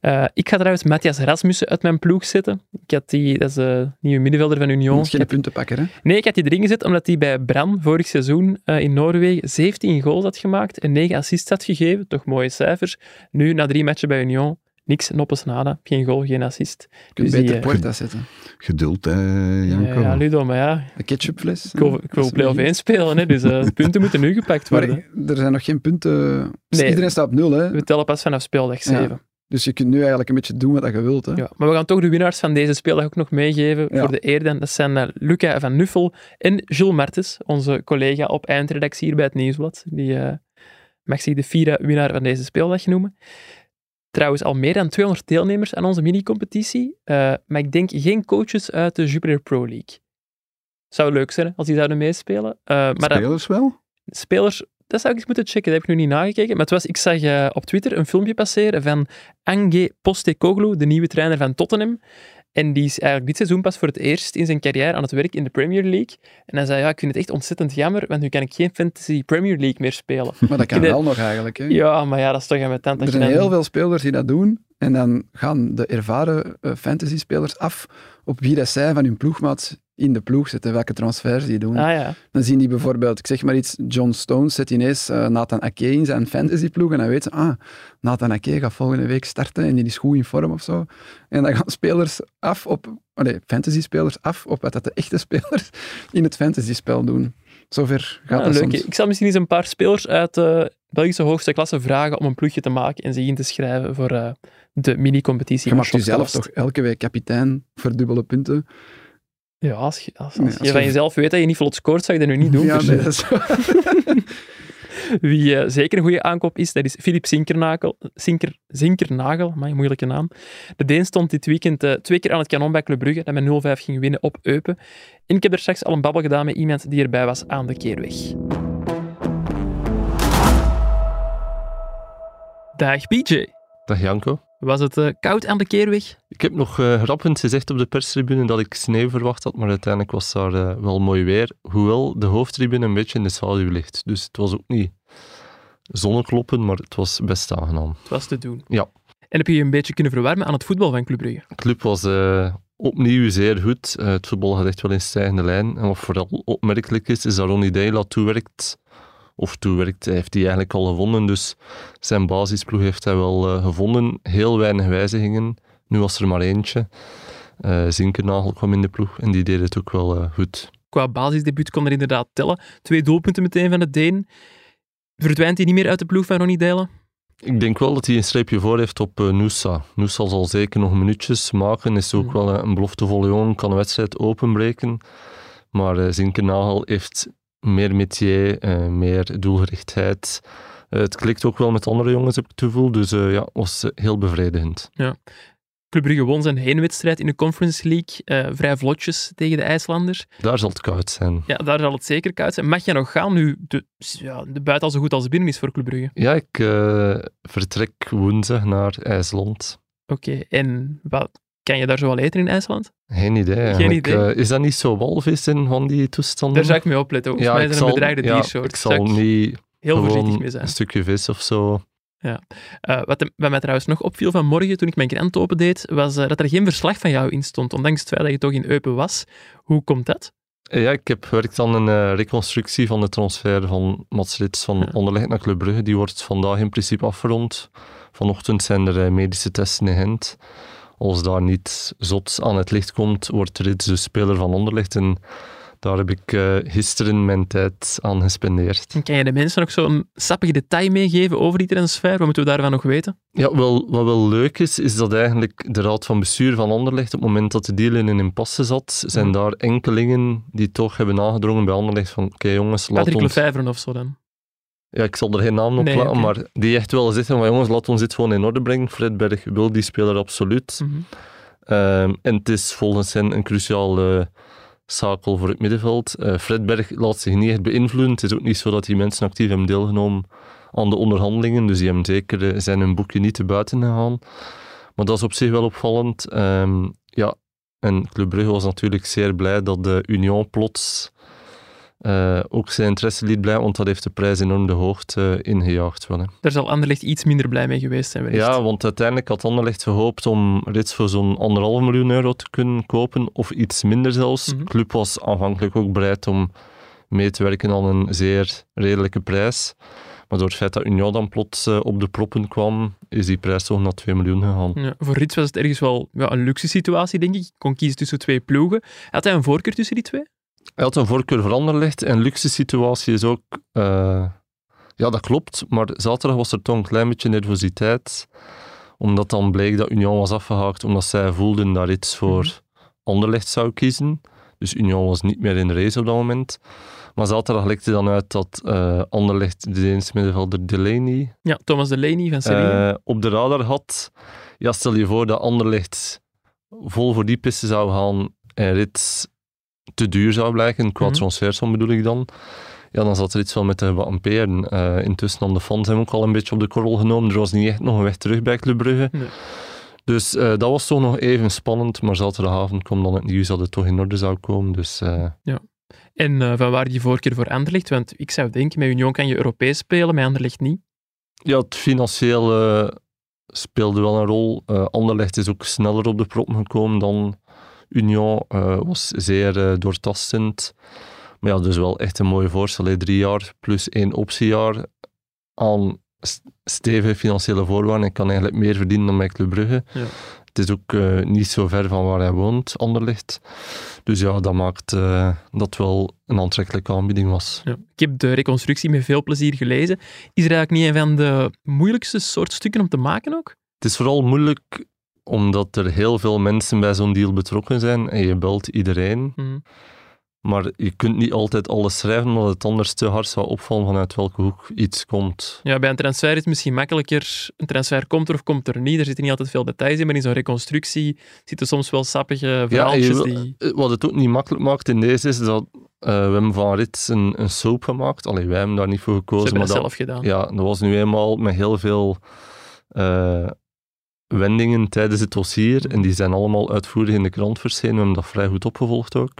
Eh, ik ga trouwens Matthias Rasmussen uit mijn ploeg zetten. Ik had die, dat is de nieuwe middenvelder van Union. Dat is geen puntenpakker, hè? nee, ik had die erin gezet omdat hij bij Bram vorig seizoen eh, in Noorwegen 17 goals had gemaakt en 9 assists had gegeven. Toch mooie cijfers. Nu, na drie matchen bij Union, niks, noppes nada. Geen goal, geen assist. Je kunt Dus beter eh, Porta zetten. Geduld, hè, Janko. Ja, Ludo, maar ja, De ketchupfles. ik wil, ik wil play-off 1 spelen, hè, dus eh, de punten moeten nu gepakt Maar worden. er zijn nog geen punten. Dus Nee. Iedereen staat op nul, hè? We tellen pas vanaf speeldag 7. Dus je kunt nu eigenlijk een beetje doen wat je wilt, hè? Ja, maar we gaan toch de winnaars van deze speeldag ook nog meegeven Ja. voor de eer. dan. Dat zijn eh, Luca van Nuffel en Jules Martens, onze collega op eindredactie hier bij het Nieuwsblad. Die eh, mag zich de vierde winnaar van deze speeldag noemen. Trouwens, al meer dan 200 deelnemers aan onze mini-competitie. Eh, maar ik denk geen coaches uit de Jupiler Pro League. Zou leuk zijn als die zouden meespelen. Eh, maar dat- Spelers wel? spelers, dat zou ik eens moeten checken, dat heb ik nu niet nagekeken. Maar het was, ik zag eh, op Twitter een filmpje passeren van Ange Postecoglou, de nieuwe trainer van Tottenham. En die is eigenlijk dit seizoen pas voor het eerst in zijn carrière aan het werk in de Premier League. En hij zei, ja, ik vind het echt ontzettend jammer, want nu kan ik geen Fantasy Premier League meer spelen. Maar dat kan wel nog eigenlijk, hè? Ja, maar ja, dat is toch aan mijn tand. Er zijn dan- heel veel spelers die dat doen. En dan gaan de ervaren eh, fantasy-spelers af op wie dat zij van hun ploegmaat in de ploeg zetten, welke transfers die doen. Ah ja, Dan zien die bijvoorbeeld, ik zeg maar iets, John Stones zet ineens eh, Nathan Ake in zijn fantasyploeg en dan weten ze, ah, Nathan Ake gaat volgende week starten en die is goed in vorm of zo. En dan gaan spelers af op, nee, fantasy-spelers af op wat dat de echte spelers in het fantasyspel doen. Zover gaat Ah, dat leuk. soms. Ik zal misschien eens een paar spelers uit de Belgische hoogste klasse vragen om een ploegje te maken en zich in te schrijven voor eh, de mini-competitie. Je mag jezelf toch elke week kapitein voor dubbele punten. Ja, als je, als, Nee, als als je van je- jezelf weet dat je niet vlot scoort, zou je dat nu niet doen. Ja, nee, dat is waar. Wie eh, zeker een goede aankoop is, dat is Filip Zinkernagel. Zinker, Zinkernagel, mijn moeilijke naam. De Deen stond dit weekend eh, twee keer aan het kanon bij Club Brugge, dat met 0-5 ging winnen op Eupen. En ik heb er straks al een babbel gedaan met iemand die erbij was aan de keerweg. Dag PJ. Dag Janko. Was het eh, koud aan de keerweg? Ik heb nog uh, grappend gezegd op de perstribune dat ik sneeuw verwacht had, maar uiteindelijk was daar uh, wel mooi weer. Hoewel de hoofdtribune een beetje in de schaduw ligt. Dus het was ook niet zonnekloppen, maar het was best aangenaam. Het was te doen. Ja. En heb je je een beetje kunnen verwarmen aan het voetbal van Club Brugge? De club was opnieuw zeer goed. Het voetbal gaat echt wel in stijgende lijn. En wat vooral opmerkelijk is, is dat Ronnie Deila toewerkt. Of toewerkt, hij heeft die eigenlijk al gevonden. Dus zijn basisploeg heeft hij wel uh, gevonden. Heel weinig wijzigingen. Nu was er maar eentje. Uh, Zinkernagel kwam in de ploeg en die deed het ook wel goed. Qua basisdebuut kon er inderdaad tellen. Twee doelpunten meteen van de Deen. Verdwijnt hij niet meer uit de ploeg van Ronnie Deila? Ik denk wel dat hij een streepje voor heeft op uh, Noosa. Noosa zal zeker nog minuutjes maken. Is ook mm. wel een beloftevolle jongen, kan een wedstrijd openbreken. Maar uh, Zinkernagel heeft meer métier, uh, meer doelgerichtheid. het klikt ook wel met andere jongens, heb ik het gevoel. Dus ja, was heel bevredigend. Ja. Club Brugge won zijn heenwedstrijd in de Conference League. Uh, vrij vlotjes tegen de IJslanders. Daar zal het koud zijn. Ja, daar zal het zeker koud zijn. Mag je nog gaan nu de, ja, de buiten al zo goed als binnen is voor Club Brugge? Ja, ik uh, vertrek woensdag naar IJsland. Oké, okay, en wat, kan je daar zo wel eten in IJsland? Geen idee. Geen idee. Uh, is dat niet zo walvis in van die toestanden? Daar zou ik mee opletten. Volgens ja, mij is een bedreigde ja, diersoort. Ik zal niet heel voorzichtig mee zijn. een stukje vis of zo ja. Uh, wat, wat, mij trouwens nog opviel vanmorgen toen ik mijn krant opendeed, was uh, dat er geen verslag van jou in stond, ondanks het feit dat je toch in Eupen was. Hoe komt dat? Ja, ik heb gewerkt aan een uh, reconstructie van de transfer van Mats Rits van ja. Onderlegd naar Club Brugge. Die wordt vandaag in principe afgerond. Vanochtend zijn er medische testen in Gent. Als daar niet zot aan het licht komt, wordt Rits de speler van Onderlegd. En daar heb ik uh, gisteren mijn tijd aan gespendeerd. En kan je de mensen nog zo'n sappig detail meegeven over die transfer? Wat moeten we daarvan nog weten? Ja, wel, wat wel leuk is, is dat eigenlijk de raad van bestuur van Anderlecht, op het moment dat de deal in een impasse zat, zijn daar enkelingen die toch hebben aangedrongen bij Anderlecht van, oké okay, jongens, laat Patrick ons... Lefevre of zo dan? Ja, ik zal er geen naam op nee, laten, okay. maar die echt wel zitten van, jongens, laat ons dit gewoon in orde brengen. Fred Berg wil die speler absoluut. Mm -hmm. um, en het is volgens hen een cruciale schakel voor het middenveld. Uh, Fred Berg laat zich niet echt beïnvloeden. Het is ook niet zo dat die mensen actief hebben deelgenomen aan de onderhandelingen, dus die hebben zeker uh, zijn hun boekje niet te buiten gegaan. Maar dat is op zich wel opvallend. Um, ja, en Club Brugge was natuurlijk zeer blij dat de Union plots uh, ook zijn interesse liet blijven, want dat heeft de prijs enorm de hoogte uh, ingejaagd. Wel, hè. Daar zal Anderlecht iets minder blij mee geweest zijn. Wellicht. Ja, want uiteindelijk had Anderlecht gehoopt om Rits voor zo'n anderhalf miljoen euro te kunnen kopen, of iets minder zelfs. De Mhm. club was aanvankelijk ook bereid om mee te werken aan een zeer redelijke prijs. Maar door het feit dat Union dan plots uh, op de proppen kwam, is die prijs toch naar 2 miljoen gegaan. Ja, voor Rits was het ergens wel ja, een luxe situatie, denk ik. Je kon kiezen tussen twee ploegen. Had hij een voorkeur tussen die twee? Hij had een voorkeur voor Anderlecht en luxe situatie is ook... Uh, ja, dat klopt, maar zaterdag was er toch een klein beetje nervositeit, omdat dan bleek dat Union was afgehaakt, omdat zij voelden dat Rits voor Mhm. Anderlecht zou kiezen. Dus Union was niet meer in de race op dat moment. Maar zaterdag lekte dan uit dat uh, Anderlecht de Deense middenvelder Delaney Ja, Thomas Delaney van Sevilla. uh, op de radar had. Ja, stel je voor dat Anderlecht vol voor die piste zou gaan en Rits te duur zou blijken, qua Mhm. transfersom bedoel ik dan. Ja, dan zat er iets wel met te amperen. Uh, intussen hadden de fans hem ook al een beetje op de korrel genomen. Er was niet echt nog een weg terug bij Club Brugge. Nee. Dus uh, dat was toch nog even spannend. Maar zaterdagavond kwam dan het nieuws dat het toch in orde zou komen. Dus uh, En uh, van waar die voorkeur voor Anderlecht? Want ik zou denken, met Union kan je Europees spelen, met Anderlecht niet. ja, het financiële speelde wel een rol. Anderlecht is ook sneller op de proppen gekomen dan Union. Uh, was zeer uh, doortastend. Maar ja, dus wel echt een mooie voorstel. hè. Drie jaar plus één optiejaar aan st- stevige financiële voorwaarden. Ik kan eigenlijk meer verdienen dan bij Club Brugge. Ja. Het is ook eh, niet zo ver van waar hij woont, Anderlecht. Dus ja, dat maakt eh, dat wel een aantrekkelijke aanbieding was. Ja. Ik heb de reconstructie met veel plezier gelezen. Is er eigenlijk niet een van de moeilijkste soort stukken om te maken ook? Het is vooral moeilijk omdat er heel veel mensen bij zo'n deal betrokken zijn en je belt iedereen. Mhm. Maar je kunt niet altijd alles schrijven, omdat het anders te hard zou opvallen vanuit welke hoek iets komt. Ja, bij een transfer is het misschien makkelijker. Een transfer komt er of komt er niet. Er zitten niet altijd veel details in, maar in zo'n reconstructie zitten soms wel sappige Ja, verhaaltjes die... eh, wat het ook niet makkelijk maakt in deze is dat eh, we hebben van Rits een, een soap gemaakt. Allee, wij hebben daar niet voor Ze gekozen. hebben maar dat dat, zelf gedaan. ja, dat was nu eenmaal met heel veel eh, wendingen tijdens het dossier. En die zijn allemaal uitvoerig in de krant verschenen. We hebben dat vrij goed opgevolgd ook.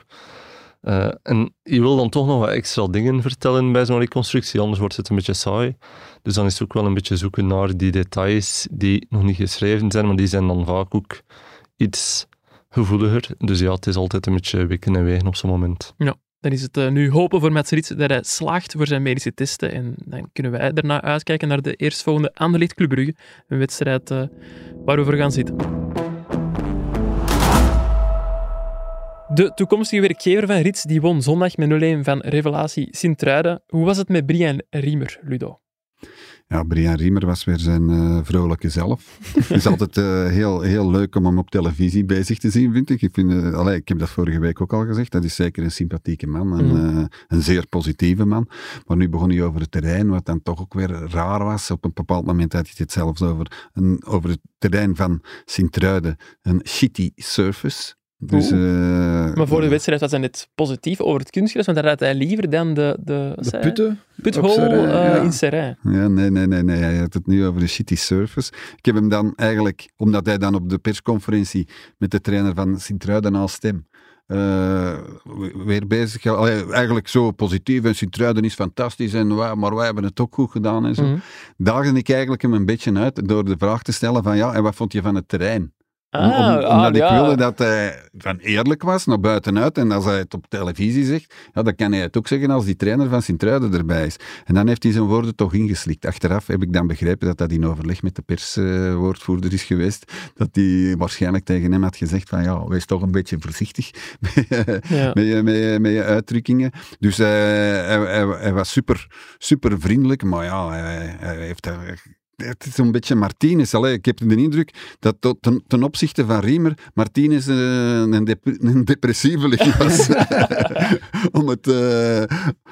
Eh, en je wil dan toch nog wat extra dingen vertellen bij zo'n reconstructie, anders wordt het een beetje saai. Dus dan is het ook wel een beetje zoeken naar die details die nog niet geschreven zijn, maar die zijn dan vaak ook iets gevoeliger. Dus ja, het is altijd een beetje wikken en wegen op zo'n moment. Dan is het eh, nu hopen voor Mats Rits dat hij slaagt voor zijn medische testen. En dan kunnen wij daarna uitkijken naar de eerstvolgende Anderlecht Club. Een wedstrijd eh, waar we voor gaan zitten. De toekomstige werkgever van Rits die won zondag met 0-1 van Revelatie Sint-Truiden. Hoe was het met Brian Riemer, Ludo? Ja, Brian Riemer was weer zijn eh, vrolijke zelf. Het is altijd eh, heel, heel leuk om hem op televisie bezig te zien, vind ik. Ik, vind, allee, ik heb dat vorige week ook al gezegd. Dat is zeker een sympathieke man. En, eh, een zeer positieve man. Maar nu begon hij over het terrein, wat dan toch ook weer raar was. Op een bepaald moment had hij het zelfs over, een, over het terrein van Sint-Truiden. Een shitty surface. Dus, eh, Maar voor de wedstrijd was hij net positief over het kunstgras, want daar had hij liever dan de, de, De putten. puthole eh, ja. in Serijn. Ja, nee, nee, nee, nee. Hij had het nu over de shitty surface. Ik heb hem dan eigenlijk, omdat hij dan op de persconferentie met de trainer van Sint-Truiden naast hem eh, weer bezig. allee, eigenlijk zo positief en Sint-Truiden is fantastisch, en wij, maar wij hebben het ook goed gedaan en zo. Mhm. Daagde ik eigenlijk hem een beetje uit door de vraag te stellen van ja, en wat vond je van het terrein? Om- Ah, om- ah, omdat ik ja. wilde dat hij van eerlijk was naar buitenuit. En als hij het op televisie zegt, ja, dan kan hij het ook zeggen als die trainer van Sint-Truiden erbij is. En dan heeft hij zijn woorden toch ingeslikt. Achteraf heb ik dan begrepen dat dat in overleg met de perswoordvoerder is geweest. Dat hij waarschijnlijk tegen hem had gezegd van ja, wees toch een beetje voorzichtig met, Ja. met, met, je, met je uitdrukkingen. Dus hij, hij, hij, hij was super, super vriendelijk, maar ja, hij, hij heeft daar het is zo'n beetje Martinez. Allee, ik heb de indruk dat tot- ten, ten opzichte van Riemer Martinez eh, een, dep een depressieveling was. om, het, eh,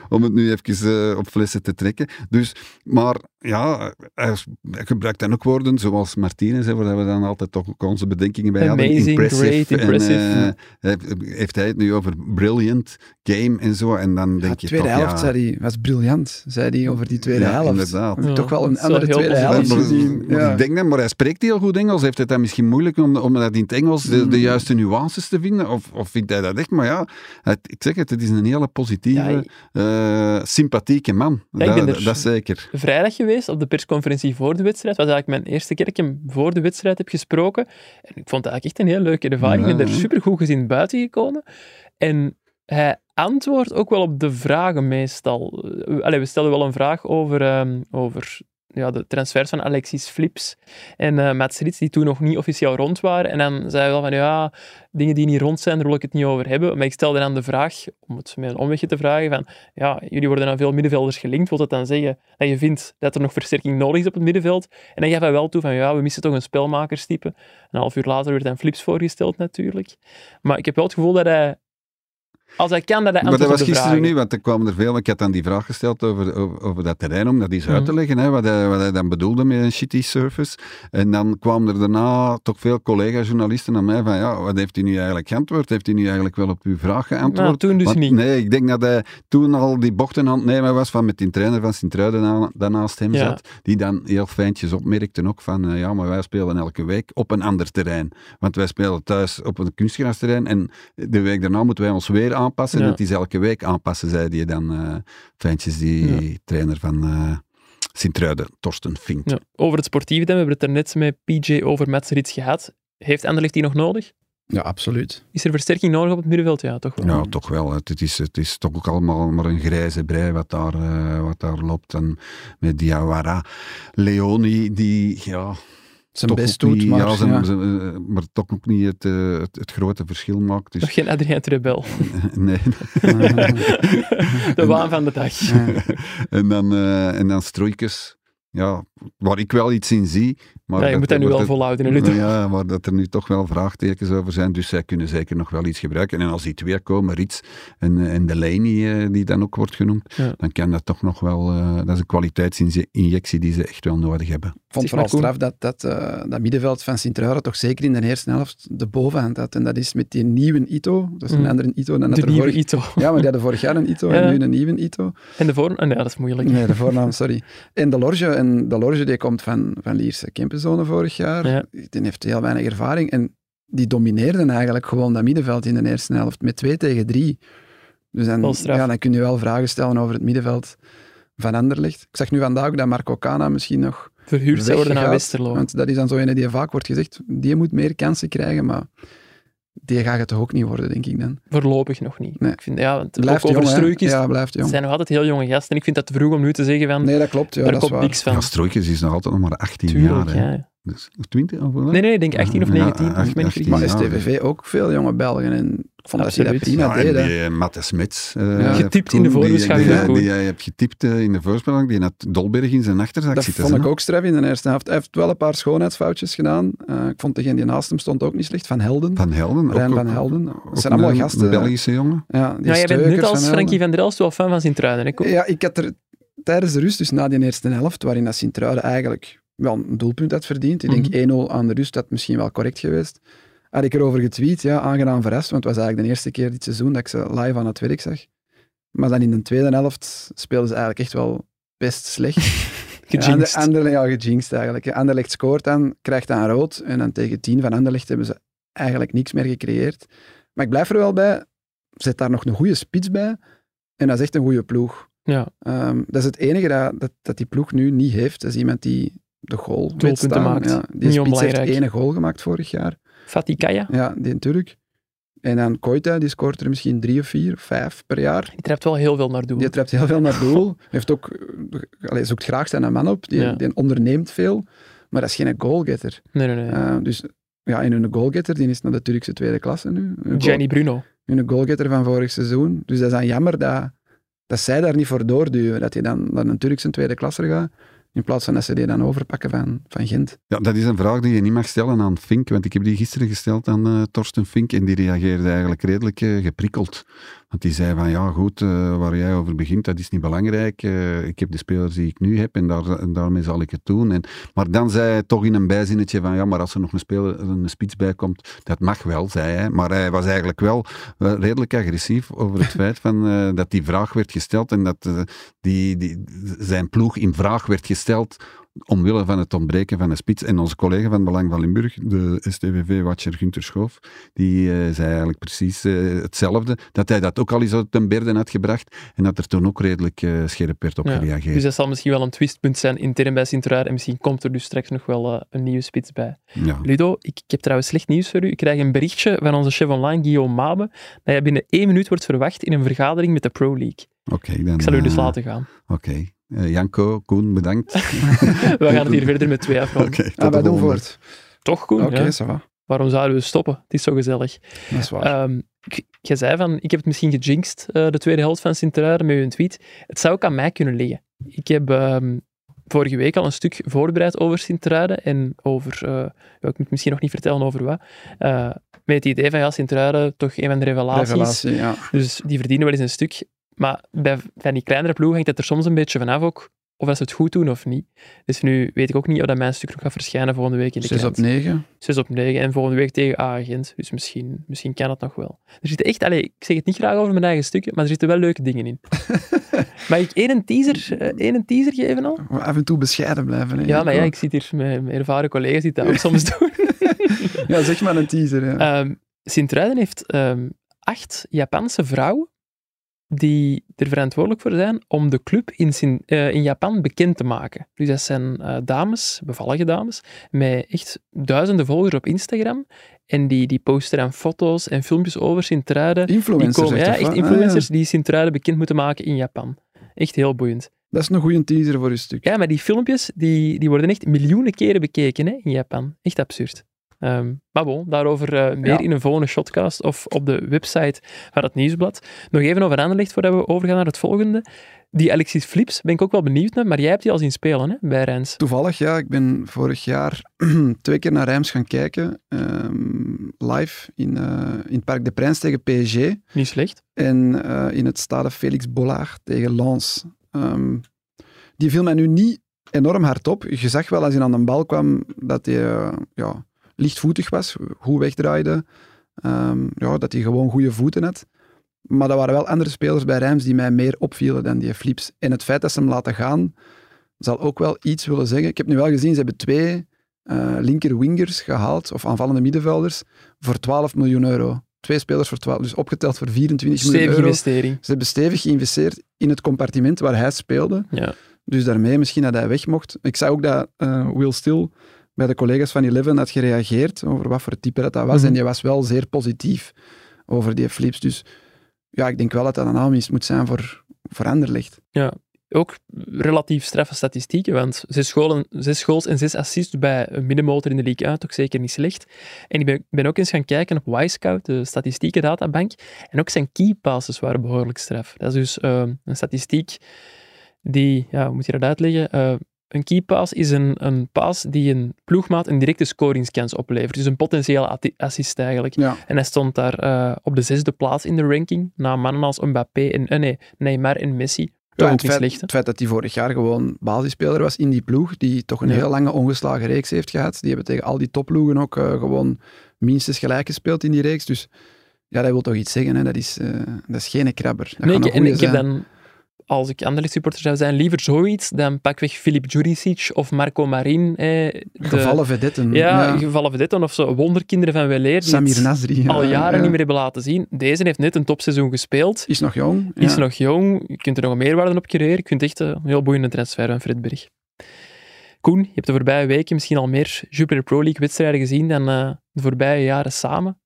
om het nu even eh, op flessen te trekken. Dus, maar ja, hij, hij gebruikt dan ook woorden zoals Martinez, hè, waar we dan altijd toch ook onze bedenkingen bij hadden. Amazing, great, En, impressive. heeft, heeft hij het nu over brilliant game en zo. En dan Ja, denk de je tweede toch, helft, ja, zei hij, was briljant, zei hij over die tweede Ja, helft. inderdaad. Toch wel een is andere tweede helft maar, gezien. maar Ja. ik denk dat, maar hij spreekt heel goed Engels. Heeft hij dat misschien moeilijk om, om dat in het Engels de, de juiste nuances te vinden? Of, of vindt hij dat echt? Maar ja, het- ik zeg het, het is een hele positieve, Ja, eh, sympathieke man. Ja, ik dat, ben dat, er- dat zeker. vrijdag geweest op de persconferentie voor de wedstrijd. was eigenlijk mijn eerste keer dat ik hem voor de wedstrijd heb gesproken. En ik vond het eigenlijk echt een heel leuke ervaring. Ik ben er supergoed gezien buiten gekomen. En hij antwoordt ook wel op de vragen meestal. Eh, Allee, we stelden wel een vraag over, ehm, over ja, de transfers van Alexis Flips en eh Mats Rits, die toen nog niet officieel rond waren. En dan zei hij wel van, ja, dingen die niet rond zijn, daar wil ik het niet over hebben. Maar ik stelde dan de vraag, om het met een omwegje te vragen, van, ja, jullie worden aan veel middenvelders gelinkt. Wil dat dan zeggen dat je vindt dat er nog versterking nodig is op het middenveld? En dan gaf hij wel toe van, ja, we missen toch een spelmakerstype. Een half uur later werd dan Flips voorgesteld natuurlijk. Maar ik heb wel het gevoel dat hij, als hij kan, dat hij Maar dat was gisteren nu, want er kwamen er veel. Ik had dan die vraag gesteld over, over, over dat terrein, om dat eens uit te Mhm. leggen, hè, wat, hij, wat hij dan bedoelde met een shitty surface. En dan kwamen er daarna toch veel collega-journalisten aan mij van, ja, wat heeft hij nu eigenlijk geantwoord? Heeft hij nu eigenlijk wel op uw vraag geantwoord? Nou, toen dus Want, niet. Nee, ik denk dat hij toen al die bochten aan het nemen was van met die trainer van Sint-Truiden aan- dat naast hem Ja. zat, die dan heel fijntjes opmerkte ook van, eh, ja, maar wij spelen elke week op een ander terrein. Want wij spelen thuis op een kunstgrasterrein en de week daarna moeten wij ons weer aanpassen. Ja. En het is elke week aanpassen, zei die dan eh fijntjes, die trainer van eh Sint-Truiden, Torsten Fink. Ja. Over het sportieve, dan, we hebben het er net met PJ over Mats Rits gehad. Heeft Anderlecht die nog nodig? Ja, absoluut. Is er versterking nodig op het middenveld? Ja, toch wel. Ja, toch wel. Het is, het is toch ook allemaal maar een grijze brei wat daar, eh, wat daar loopt. En met Diawara, Leoni, die ja, Zijn toch best doet, niet, maar... ja, zijn- ja. zijn, eh, maar toch ook niet het, eh, het, het grote verschil maakt. Nog Dus, geen Adrien Trebel. nee. De waan van de dag. en dan, eh en dan Stroikes, ja, waar ik wel iets in zie. Maar Ja, je moet dat nu wel het- volhouden, Ludo? Ja, maar dat er nu toch wel vraagtekens over zijn. Dus zij kunnen zeker nog wel iets gebruiken. En als die twee komen, Rits en, en Delaney, eh, die dan ook wordt genoemd, Ja. dan kan dat toch nog wel... eh, dat is een kwaliteitsinjectie die ze echt wel nodig hebben. Ik vond vooral straf dat, dat, eh, dat middenveld van Sint-Truiden toch zeker in de eerste helft de bovenhand had. En dat is met die nieuwe Ito. Dat is een Mm. andere Ito dan dat De er nieuwe vorig... Ito. Ja, maar die hadden vorig jaar een Ito Ja. en nu een nieuwe Ito. En de voor... Oh, nee, dat is moeilijk. Nee, de voornaam, sorry. En de Lorge, en de Lorge Borge die komt van, van Lierse Kempenzone vorig jaar. Ja. Die heeft heel weinig ervaring. En die domineerden eigenlijk gewoon dat middenveld in de eerste helft met 2 tegen 3. Dus dan, ja, dan kun je wel vragen stellen over het middenveld van Anderlecht. Ik zag nu vandaag ook dat Marco Cana misschien nog Verhuurd zou worden naar. Westerlo. Want dat is dan zo een die vaak wordt gezegd, die moet meer kansen krijgen, maar die gaat het toch ook niet worden, denk ik dan. Voorlopig nog niet. Nee. Ik vind, ja, want Blijft ook over jong, Ja, blijft het jong. zijn nog altijd heel jonge gasten. En ik vind dat te vroeg om nu te zeggen van, Nee, dat klopt. Ja, daar dat is komt waar. niks van. Ja, is nog altijd nog maar 18 Tuurlijk, jaar. hè. ja. Dus, of 20 of? Nee, nee, ik denk 18 of Ja, 19. als ik me niet 18, vergis. Maar ook veel jonge Belgen. En ik vond dat hij dat Absoluut. prima Ja, deed. die eh, Matte Smits. eh, Ja. Getipt in de voorbeschouwing Die, die, jij hebt getipt eh, in de voorspelling. Die had Dolberg in zijn achterzak Dat zitten. vond ik ook straf in de eerste helft. Hij heeft wel een paar schoonheidsfoutjes gedaan. Eh, ik vond degene die naast hem stond ook niet slecht. Van Helden. Van Helden. Rijn ook- van ook- Helden. Dat zijn allemaal een- gasten. Een Belgische jongen. Ja, die Ja, jij bent net als. Frankie van der Elst wel fan van Sint-Truiden. Ja, ik had er tijdens de rust, dus na die eerste helft, waarin dat Sint-Truiden eigenlijk wel een doelpunt had verdiend. Ik denk Mhm. 1-0 aan de rust, dat misschien wel correct geweest. Had ik erover getweet, ja, aangenaam verrast, want het was eigenlijk de eerste keer dit seizoen dat ik ze live aan het werk zag. Maar dan in de tweede helft speelden ze eigenlijk echt wel best slecht. Gejinxed. Ja, Ander, Ander, ja, gejinxed eigenlijk. Anderlecht scoort dan, krijgt dan rood. En dan tegen 10 van Anderlecht hebben ze eigenlijk niks meer gecreëerd. Maar ik blijf er wel bij, zet daar nog een goede spits bij. En dat is echt een goede ploeg. Ja, Ehm, dat is het enige dat, dat, dat die ploeg nu niet heeft. Dat is iemand die de goal Doelpunten maakt. Ja, die spits heeft één goal gemaakt vorig jaar. Fatih Kaya, Ja, die Turk. En dan Koita, die scoort er misschien drie of vier, vijf per jaar. die treft wel heel veel naar doel. Die trapt heel veel naar doel. Heeft ook, eh, allee, zoekt graag zijn man op. Die, Ja. die onderneemt veel. Maar dat is geen goalgetter. Nee, nee, nee. Eh, dus ja, en hun goalgetter, die is naar de Turkse tweede klasse nu. Gianni Bruno. hun goalgetter van vorig seizoen. Dus dat is dan jammer dat, dat zij daar niet voor doorduwen. Dat hij dan naar een Turkse tweede klasse gaat. In plaats van dat dan overpakken van, van Gent. Ja, dat is een vraag die je niet mag stellen aan Fink, want ik heb die gisteren gesteld aan eh, Torsten Fink en die reageerde eigenlijk redelijk eh, geprikkeld. Want die zei van, ja goed, eh, waar jij over begint, dat is niet belangrijk. Eh, ik heb de spelers die ik nu heb en, daar, en daarmee zal ik het doen. En, maar dan zei hij toch in een bijzinnetje van, ja, maar als er nog een speler, een spits bij komt, dat mag wel, zei hij. Maar hij was eigenlijk wel eh, redelijk agressief over het feit van, dat die vraag werd gesteld en dat die, die, zijn ploeg in vraag werd gesteld omwille van het ontbreken van een spits. En onze collega van Belang van Limburg, de STVV-watcher Gunther Schoof, die eh, zei eigenlijk precies eh, hetzelfde. Dat hij dat ook al eens ten berde had gebracht en dat er toen ook redelijk eh, scherp werd op Ja, gereageerd. Dus dat zal misschien wel een twistpunt zijn intern bij Sint-Truiden. En misschien komt er dus straks nog wel een nieuwe spits bij. ja. Ludo, ik, ik heb trouwens slecht nieuws voor u. Ik krijg een berichtje van onze chef online, Guillaume Mabe, dat je binnen één minuut wordt verwacht in een vergadering met de Pro League. Oké, dan... Ik zal u dus laten gaan. Oké. Janko, Koen, bedankt. We gaan het hier verder met twee afronden. Oké, tot Ah, wij doen voort. Toch, Koen? Oké, Ja. va. Waarom zouden we stoppen? Het is zo gezellig. Dat is waar. Ehm, ik- jij zei van, ik heb het misschien gejinxed, eh, de tweede helft van Sint-Truiden, met uw tweet. Het zou ook aan mij kunnen liggen. Ik heb ehm, vorige week al een stuk voorbereid over Sint-Truiden en over, eh, ik moet het misschien nog niet vertellen over wat, eh, met het idee van, ja, Sint-Truiden, toch een van de revelaties. Revelatie, ja. Dus die verdienen wel eens een stuk. Maar bij, die kleinere ploegen hangt het er soms een beetje vanaf ook, of dat ze het goed doen of niet. Dus nu weet ik ook niet of dat mijn stuk nog gaat verschijnen volgende week in de 6 krant. op 9. 6 op 9 en volgende week tegen A-agent. Dus misschien, misschien kan het nog wel. Er zitten echt, allez, ik zeg het niet graag over mijn eigen stukken, maar er zitten wel leuke dingen in. Mag ik één teaser, eh, één teaser geven al? Maar af en toe bescheiden blijven. hè. Ja, maar ja, ik zit hier met, met ervaren collega's die dat ook soms doen. Ja, zeg maar een teaser. Ja. Ehm Sint-Truiden heeft ehm, acht Japanse vrouwen die er verantwoordelijk voor zijn om de club in, Sin- eh, in Japan bekend te maken. Dus dat zijn eh, dames, bevallige dames, met echt duizenden volgers op Instagram. En die, die posten dan foto's en filmpjes over Sint-Truiden. Die Influencers, komen, zegt ja, of echt influencers Ah, ja. die Sint-Truiden bekend moeten maken in Japan. Echt heel boeiend. Dat is een goede teaser voor je stuk. Ja, maar die filmpjes die, die worden echt miljoenen keren bekeken hè, in Japan. Echt absurd. Ehm, maar bon, daarover eh, meer Ja. in een volgende shotcast of op de website van het nieuwsblad. Nog even over Anderlecht voordat we overgaan naar het volgende. Die Alexis Flips ben ik ook wel benieuwd naar, maar jij hebt die al zien spelen hè, bij Rijns. Toevallig, ja. Ik ben vorig jaar twee keer naar Rijms gaan kijken. ehm, live in, eh, in het Parc de Prins tegen PSG. Niet slecht. En eh, in het stade Félix Bollard tegen Lens. Ehm, die viel mij nu niet enorm hard op. Je zag wel als hij aan de bal kwam dat hij ja, lichtvoetig was, goed wegdraaide. Ehm, ja, dat hij gewoon goede voeten had. Maar er waren wel andere spelers bij Rijms die mij meer opvielen dan die Flips. En het feit dat ze hem laten gaan, zal ook wel iets willen zeggen. Ik heb nu wel gezien, ze hebben twee eh linker wingers gehaald, of aanvallende middenvelders, voor 12 miljoen euro. Twee spelers voor 12, dus opgeteld voor 24 miljoen euro. investering. Ze hebben stevig geïnvesteerd in het compartiment waar hij speelde. Ja. Dus daarmee misschien dat hij weg mocht. Ik zag ook dat eh, Will Still bij de collega's van Eleven had gereageerd over wat voor type dat, dat was. Mhm. En die was wel zeer positief over die flips. Dus ja, ik denk wel dat dat een aanwinst moet zijn voor, voor Anderlecht. Ja, ook relatief straffe statistieken, want zes, scholen, zes goals en zes assists bij een middenmotor in de league uit, toch zeker niet slecht. En ik ben, ben ook eens gaan kijken op Wisecout, de statistieken databank, en ook zijn key passes waren behoorlijk straf. Dat is dus eh, een statistiek die, ja, hoe moet je dat uitleggen? Eh, een key pass is een, een pass die een ploegmaat een directe scoringskans oplevert. Dus een potentiële assist eigenlijk. Ja. En hij stond daar eh, op de zesde plaats in de ranking, na mannen als Mbappé en, eh, nee, Neymar en Messi. Ja, het, feit, het feit dat hij vorig jaar gewoon basisspeler was in die ploeg, die toch een Ja. heel lange ongeslagen reeks heeft gehad. Die hebben tegen al die topploegen ook eh, gewoon minstens gelijk gespeeld in die reeks. Dus ja, dat wil toch iets zeggen. Hè? Dat, is, dat is geen krabber. Dat Nee, ik, en ik heb dan, als ik Anderlecht supporter zou zijn, liever zoiets dan pakweg Filip Juricic of Marco Marin. Eh, de, Gevallen vedetten. Ja, gevallen vedetten of zo. Wonderkinderen van Weleer Samir Nasri. al ja, jaren ja. niet meer hebben laten zien. Deze heeft net een topseizoen gespeeld. Is nog jong. Is ja. nog jong. Je kunt er nog een meerwaarde op creëren. Vind het echt een heel boeiende transfer van Fredberg. Koen, je hebt de voorbije weken misschien al meer Jupiler Pro League wedstrijden gezien dan eh, de voorbije jaren samen.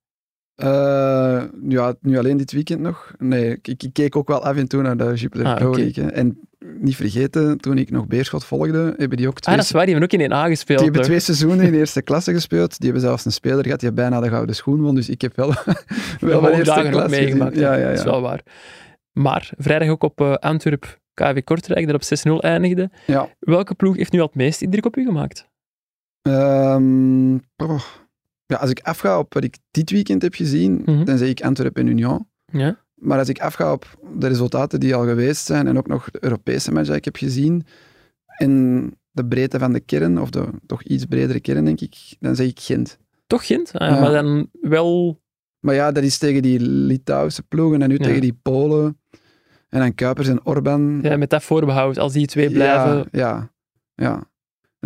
Eh, ja, nu alleen dit weekend nog. Nee, ik, ik keek ook wel af en toe naar de Jupiler Ah, Pro oké. League. hè. En niet vergeten, toen ik nog Beerschot volgde, hebben die ook twee, Ah, dat is waar. Die hebben ook in 1A gespeeld. die hebben toch? twee seizoenen in de eerste klasse gespeeld. Die hebben zelfs een speler gehad die bijna de gouden schoen won. Dus ik heb wel, wel hoge mijn eerste dagen klasse meegemaakt. hè. Ja, ja, Dat is ja. wel waar. Maar vrijdag ook op eh, Antwerp KV Kortrijk, dat op 6-0 eindigde. Ja. Welke ploeg heeft nu al het meest indruk op u gemaakt? Oh. Ja, als ik afga op wat ik dit weekend heb gezien, Mhm. dan zeg ik Antwerpen en Union. Ja. Maar als ik afga op de resultaten die al geweest zijn en ook nog de Europese match die ik heb gezien en de breedte van de kern, of de toch iets bredere kern, denk ik, dan zeg ik Gent. Toch Gent? Ah, Ja. Maar dan wel... Maar ja, dat is tegen die Litouwse ploegen en nu Ja. tegen die Polen. En dan Kuipers en Orban. Ja, met dat voorbehoud, als die twee blijven... Ja, ja. ja.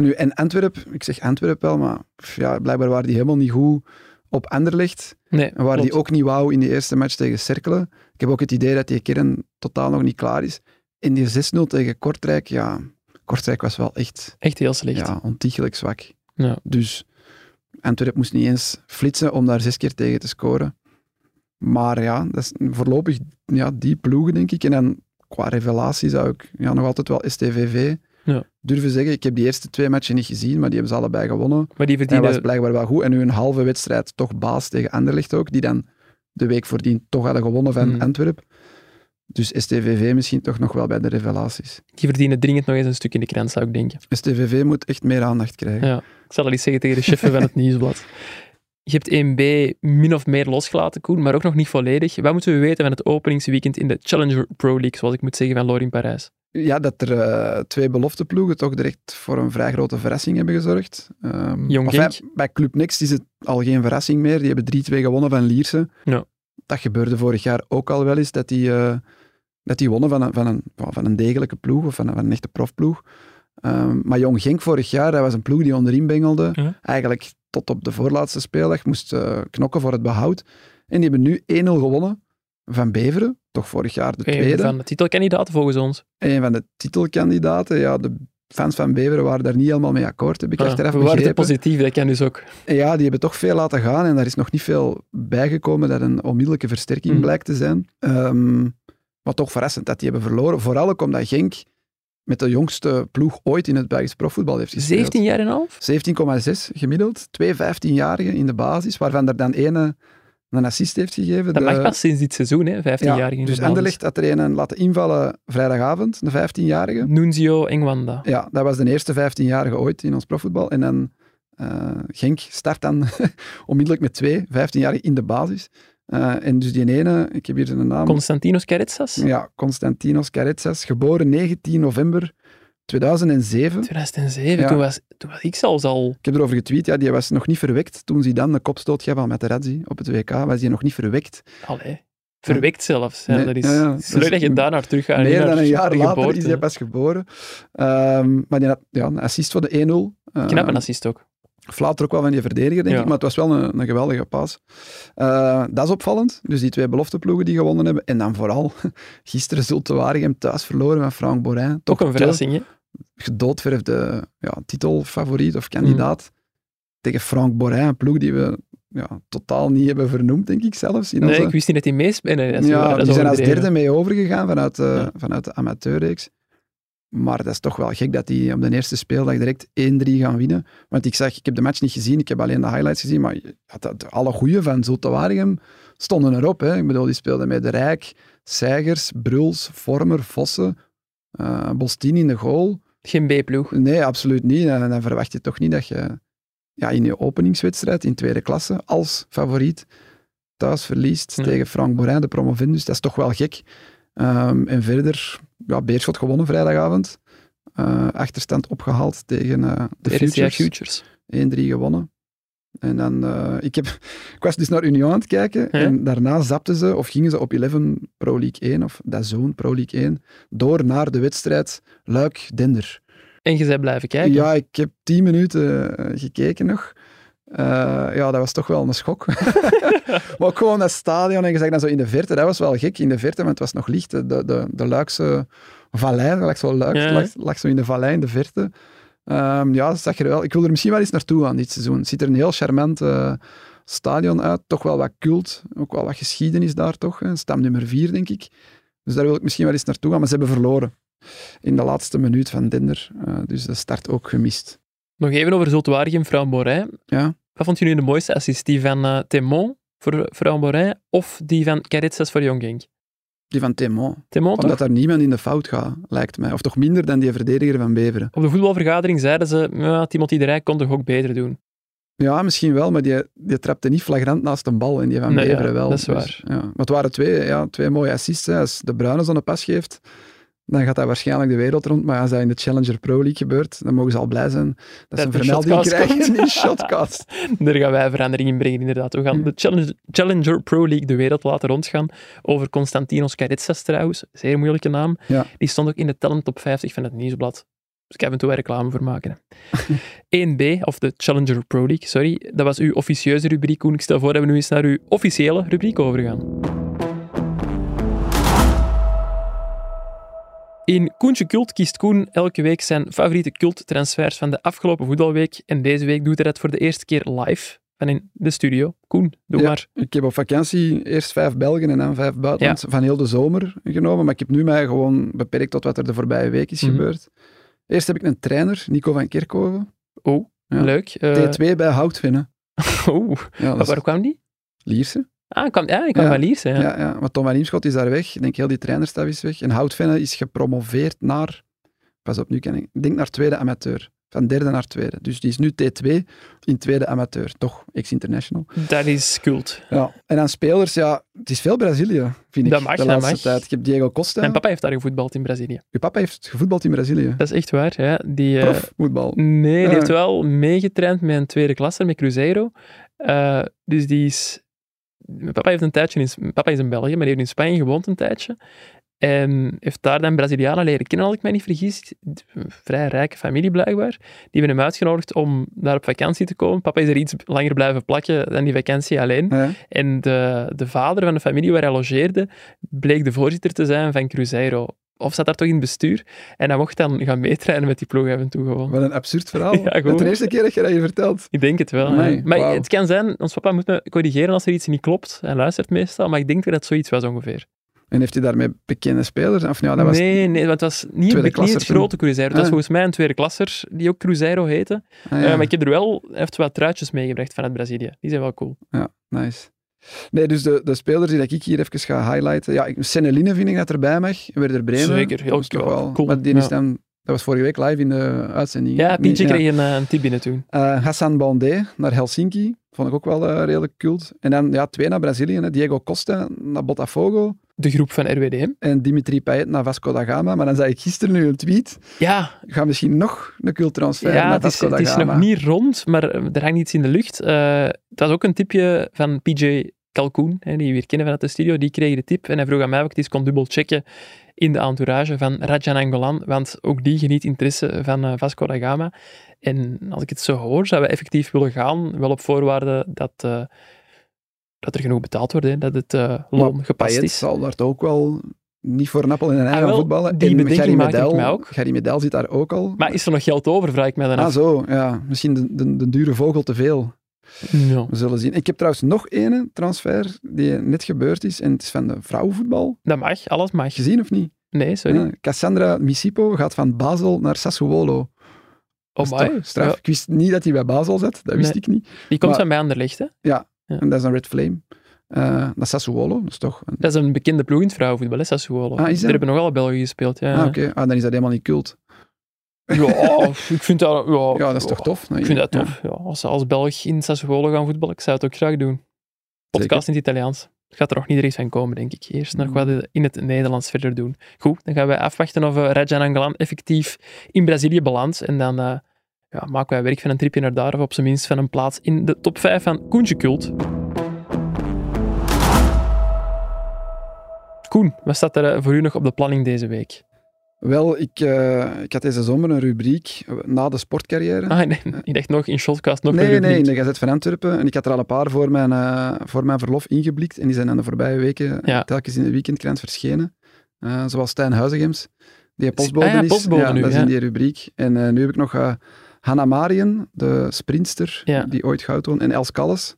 Nu, en Antwerp, ik zeg Antwerp wel, maar ja, blijkbaar waren die helemaal niet goed op Anderlecht. Nee, En waren die ook niet wauw in die eerste match tegen Cerkelen. Ik heb ook het idee dat die kern totaal nog niet klaar is. In die 6-0 tegen Kortrijk, ja, Kortrijk was wel echt Echt heel slecht. ja, ontiegelijk zwak. Ja. Dus Antwerp moest niet eens flitsen om daar zes keer tegen te scoren. Maar ja, dat is voorlopig ja, die ploegen, denk ik. En dan qua revelatie zou ik ja, nog altijd wel STVV Ja. durven zeggen. Ik heb die eerste twee matchen niet gezien, maar die hebben ze allebei gewonnen. Maar die Hij verdienen... was blijkbaar wel goed. En nu een halve wedstrijd toch baas tegen Anderlecht ook, die dan de week voordien toch hadden gewonnen van Mhm. Antwerp. Dus STVV misschien toch nog wel bij de revelaties. Die verdienen dringend nog eens een stuk in de krant, zou ik denken. STVV moet echt meer aandacht krijgen. Ja. Ik zal dat eens zeggen tegen de chef van het nieuwsblad. Je hebt 1B min of meer losgelaten, Koen, maar ook nog niet volledig. Wat moeten we weten van het openingsweekend in de Challenger Pro League, zoals ik moet zeggen, van Lorin Parijs? Ja, dat er eh, twee belofteploegen toch direct voor een vrij grote verrassing hebben gezorgd. Ehm, Jong enfin, bij Club Next is het al geen verrassing meer. Die hebben 3-2 gewonnen van Lierse. Ja. Dat gebeurde vorig jaar ook al wel eens, dat die, eh, dat die wonnen van een, van, een, van een degelijke ploeg, of van een, van een echte profploeg. Ehm, maar Jong Genk vorig jaar, dat was een ploeg die onderin bengelde. Ja. Eigenlijk tot op de voorlaatste speeldag moest eh, knokken voor het behoud. En die hebben nu 1-0 gewonnen van Beveren. Toch vorig jaar de Een tweede. van de titelkandidaten volgens ons. Een van de titelkandidaten. Ja, de fans van Beveren waren daar niet helemaal mee akkoord, heb ik Ah, achteraf we waren te positief, dat kan dus ook. Ja, die hebben toch veel laten gaan en daar is nog niet veel bijgekomen dat een onmiddellijke versterking Mhm. blijkt te zijn. Ehm maar toch verrassend dat die hebben verloren. Vooral ook omdat Genk met de jongste ploeg ooit in het Belgisch profvoetbal heeft gespeeld. 17 jaar en een half? 17,6 gemiddeld. Twee 15-jarigen in de basis, waarvan er dan ene een assist heeft gegeven. Dat De- mag pas sinds dit seizoen, hè, 15 ja, jaar in de Dus. Anderlecht had er een laten invallen vrijdagavond, de 15-jarige. Nunzio Engwanda. Ja, dat was de eerste 15-jarige ooit in ons profvoetbal. En dan eh, Genk start dan onmiddellijk met twee 15-jarigen in de basis. Eh, en dus die ene, ik heb hier zijn naam. Constantinos Caretsas? ja, Constantinos Caretsas, geboren 19 november 2007. 2007, Ja. toen, was, toen was ik zelfs al... Ik heb erover getweet, ja, die was nog niet verwekt toen hij dan de kopstoot gaf aan Materazzi op het WK. Was hij nog niet verwekt. Allee. verwekt zelfs. hè. Nee, Dat is, ja, ja. het is Dat leuk je daar naar terug gaat. Meer dan een jaar de later geboorte. is hij pas geboren. Ehm, maar die had ja, een assist voor de 1-0. Ehm, Knap een assist ook. Flaut er ook wel van die verdediger, denk Ja. ik. Maar het was wel een, een geweldige pas. Eh, dat is opvallend. Dus die twee belofteploegen die gewonnen hebben. En dan vooral gisteren Zulte Waregem thuis verloren met Frank Borin. Toch een de verrassing, hè? gedoodverfde ja, titelfavoriet of kandidaat. Tegen Frank Borin, een ploeg die we ja, totaal niet hebben vernoemd, denk ik zelfs. In Nee, onze- ik wist niet dat is waar, ja, die zijn als derde mee overgegaan vanuit, Ja. vanuit de amateurreeks. Maar dat is toch wel gek dat die op de eerste speeldag direct 1-3 gaan winnen. Want ik zeg, ik heb de match niet gezien, ik heb alleen de highlights gezien, maar alle goeie van Zulte Waregem stonden erop. Hè. Ik bedoel, die speelden met De Rijk, Seigers, Bruls, Vormer, Vossen, Bostini in de goal. Geen B-ploeg. Nee, absoluut niet. En dan verwacht je toch niet dat je ja, in je openingswedstrijd in tweede klasse als favoriet thuis verliest tegen Frank Borin, de promovendus. Dat is toch wel gek. Ehm, en verder, ja, Beerschot gewonnen vrijdagavond. Eh, achterstand opgehaald tegen eh, de Futures. Futures. 1-3 gewonnen. En dan, eh, ik, heb, ik was dus naar Union aan het kijken en daarna zapten ze, of gingen ze op 11 Pro League 1, of Dazone Pro League 1, door naar de wedstrijd Luik-Dender. En je bent blijven kijken. Ja, ik heb tien minuten gekeken nog. Eh, ja, dat was toch wel een schok. maar ook gewoon dat stadion en je zag dan zo in de verte, dat was wel gek in de verte, want het was nog licht. De, de, de Luikse vallei, lag zo, Luik, Ja. lag, lag zo in de vallei in de verte. Ehm, ja, dat zag je wel. Ik wil er misschien wel eens naartoe gaan dit seizoen. Het ziet er een heel charmant eh, stadion uit. Toch wel wat cult. Ook wel wat geschiedenis daar toch. Hè. Stam nummer vier, denk ik. Dus daar wil ik misschien wel eens naartoe gaan. Maar ze hebben verloren in de laatste minuut van Dinder. Eh, dus de start ook gemist. Nog even over Zulte Waregem, Vrouw Borin. Ja. Wat vond je nu de mooiste assist? Die van eh Temon voor Vrouw Borin of die van Caritsas voor Jong Genk? Die van Temon. Temon toch? Omdat daar niemand in de fout gaat, lijkt mij. Of toch minder dan die verdediger van Beveren. Op de voetbalvergadering zeiden ze, ja, Timothy de Rijk kon toch ook beter doen. Ja, misschien wel, maar die, die trapte niet flagrant naast een bal en die van Nee, ja, Beveren wel. dat is Dus, waar. ja. Maar het waren twee, ja, twee mooie assists. hè. Als de Bruyne zo'n pas geeft, dan gaat dat waarschijnlijk de wereld rond. Maar als dat in de Challenger Pro League gebeurt, dan mogen ze al blij zijn dat, ze een de vermelding krijgen in Shotcast. Daar gaan wij verandering in brengen, inderdaad. We gaan de Challenger, Challenger Pro League de wereld laten rondgaan. Over Constantinos Caritsas trouwens. Zeer moeilijke naam. Ja. Die stond ook in de talent top 50 van het nieuwsblad. Dus ik heb en toe reclame voor maken. hè. 1B, of de Challenger Pro League, sorry. Dat was uw officieuze rubriek, Koen. Ik stel voor dat we nu eens naar uw officiële rubriek overgaan. In Koentje Cult kiest Koen elke week zijn favoriete culttransfers van de afgelopen voetbalweek. En deze week doet hij dat voor de eerste keer live van in de studio. Koen, doe Ja. maar. Ik heb op vakantie eerst vijf Belgen en dan vijf buitenland van heel de zomer genomen. Maar ik heb nu mij gewoon beperkt tot wat er de voorbije week is Mhm. gebeurd. Eerst heb ik een trainer, Nico van Kerkhoven. Oh, Ja. leuk. Eh, T2 bij Houtvinnen. oh, Ja, dat is waar kwam die? Lierse. Ah, ik kwam, ja, ik kwam Ja. Ja. Ja. Ja, maar Tom van Riemschot is daar weg. Ik denk heel die trainerstaf is weg. En Houtvinnen is gepromoveerd naar... Pas op, nu kan ik... Ik denk naar tweede amateur. Van derde naar tweede. Dus die is nu T2 in tweede amateur. Toch, ex-international. Dat is cult. Ja. En aan spelers, ja... Het is veel Brazilië, vind ik. Dat mag, de dat laatste mag. tijd. Ik heb Diego Costa. Mijn papa heeft daar gevoetbald in Brazilië. Je papa heeft gevoetbald in Brazilië. Dat is echt waar. Ja. Die, eh, Profvoetbal. Nee, die Ja. heeft wel meegetraind met een tweede klasse, met Cruzeiro. Eh, dus die is... Mijn papa, heeft een tijdje in... papa is in België, maar heeft in Spanje gewoond een tijdje. En heeft daar dan Brazilianen leren kennen, als ik mij niet vergis. Een vrij rijke familie blijkbaar. Die hebben hem uitgenodigd om daar op vakantie te komen. Papa is er iets langer blijven plakken dan die vakantie alleen. Ja. En de, de vader van de familie waar hij logeerde, bleek de voorzitter te zijn van Cruzeiro. Of zat daar toch in het bestuur. En hij mocht dan gaan meetrainen met die ploeg af en toe gewoon. Wat een absurd verhaal. Ja, de eerste keer dat je dat je vertelt. Ik denk het wel. Maar het kan zijn, ons papa moet me corrigeren als er iets niet klopt. Hij luistert meestal, maar ik denk dat het zoiets was ongeveer. En heeft hij daarmee bekende spelers? Of ja, dat was... nee, nee, want het was niet, het grote Cruzeiro. Het was Ah. volgens mij een tweede klasser, die ook Cruzeiro heette. Ah, Eh, maar ik heb er wel, heeft wat truitjes meegebracht vanuit Brazilië. Die zijn wel cool. Ja, nice. Nee, dus de, de spelers die ik hier even ga highlighten. Ja, Seneline vind ik dat erbij mag. Werder Bremen. Zeker, heel wel cool. Maar die is Ja. dan... Dat was vorige week live in de uitzending. Ja, Pietje kreeg een, eh, een tip binnen toen. Eh, Hassan Bandé naar Helsinki. Vond ik ook wel eh, redelijk cult. En dan ja, twee naar Brazilië. Hè. Diego Costa naar Botafogo. De groep van RWDM. En Dimitri Payet naar Vasco da Gama. Maar dan zag ik gisteren nu een tweet. Ja, Ga misschien nog een culttransfer ja naar het, is, Vasco da het is Gama. nog niet rond, maar eh, er hangt iets in de lucht. Eh, het was ook een tipje van PJ Kalkoen, hè, die we weer kennen vanuit de studio, die kreeg de tip en hij vroeg aan mij of ik het eens kon dubbel checken in de entourage van Rajan Angolan, want ook die geniet interesse van eh, Vasco da Gama. En als ik het zo hoor, zouden we effectief willen gaan, wel op voorwaarde dat, eh, dat er genoeg betaald wordt, hè, dat het eh, loon gepast Payet is. zal daar toch ook wel niet voor een appel in een ei Ah, gaan voetballen. die en Gary Medel, mij ook. Gary Medel zit daar ook al. Maar is er nog geld over, vraag ik mij dan ah, af. zo, ja. Misschien de, de, de dure vogel te veel. Ja. We zullen zien. Ik heb trouwens nog ene transfer die net gebeurd is. En het is van de vrouwenvoetbal. Dat mag, alles mag. Gezien of niet? Nee, sorry. Ja, Cassandra Misipo gaat van Basel naar Sassuolo. Dat Oh, my. straf. Ja, Ik wist niet dat hij bij Basel zat. Dat wist Nee. ik niet. die komt maar- van bij Anderlecht, hè? En dat is een Red Flame. Eh naar Sassuolo. Dat is toch... Een... Dat is een bekende ploeg in het vrouwenvoetbal, hè, Sassuolo. Ah, is dat? Daar hebben nogal België gespeeld, ja. Ah, oké. Ah, dan is dat helemaal niet cult. Ja, ik vind dat... Ja, Ja, dat is toch tof? Ik vind dat tof. Ja. als ze als Belg in Sassuolo gaan voetballen, ik zou het ook graag doen. Podcast in het Italiaans. Het gaat er nog niet direct van komen, denk ik. Eerst nog wat in het Nederlands verder doen. Goed, dan gaan wij afwachten of uh, Rajan Angolan effectief in Brazilië belandt. En dan eh, ja, maken wij werk van een tripje naar daar, of op zijn minst van een plaats in de top 5 van Koentje Cult. Koen, wat staat er eh, voor u nog op de planning deze week? Wel, ik, eh, ik had deze zomer een rubriek eh, na de sportcarrière. Ah, nee, ik dacht nog in Shotcast nog een nee, rubriek. nee, in de Gazet van Antwerpen. En ik had er al een paar voor mijn, voor mijn verlof ingeblikt. En die zijn in de voorbije weken Ja. telkens in de weekendkrant verschenen. Zoals Stijn Huizegems, die postbode Ah ja, is. postbode nu, dat is ja. in die rubriek. En nu heb ik nog Hanna Marien, de sprinster, Ja. die ooit goud won. En Els Calles,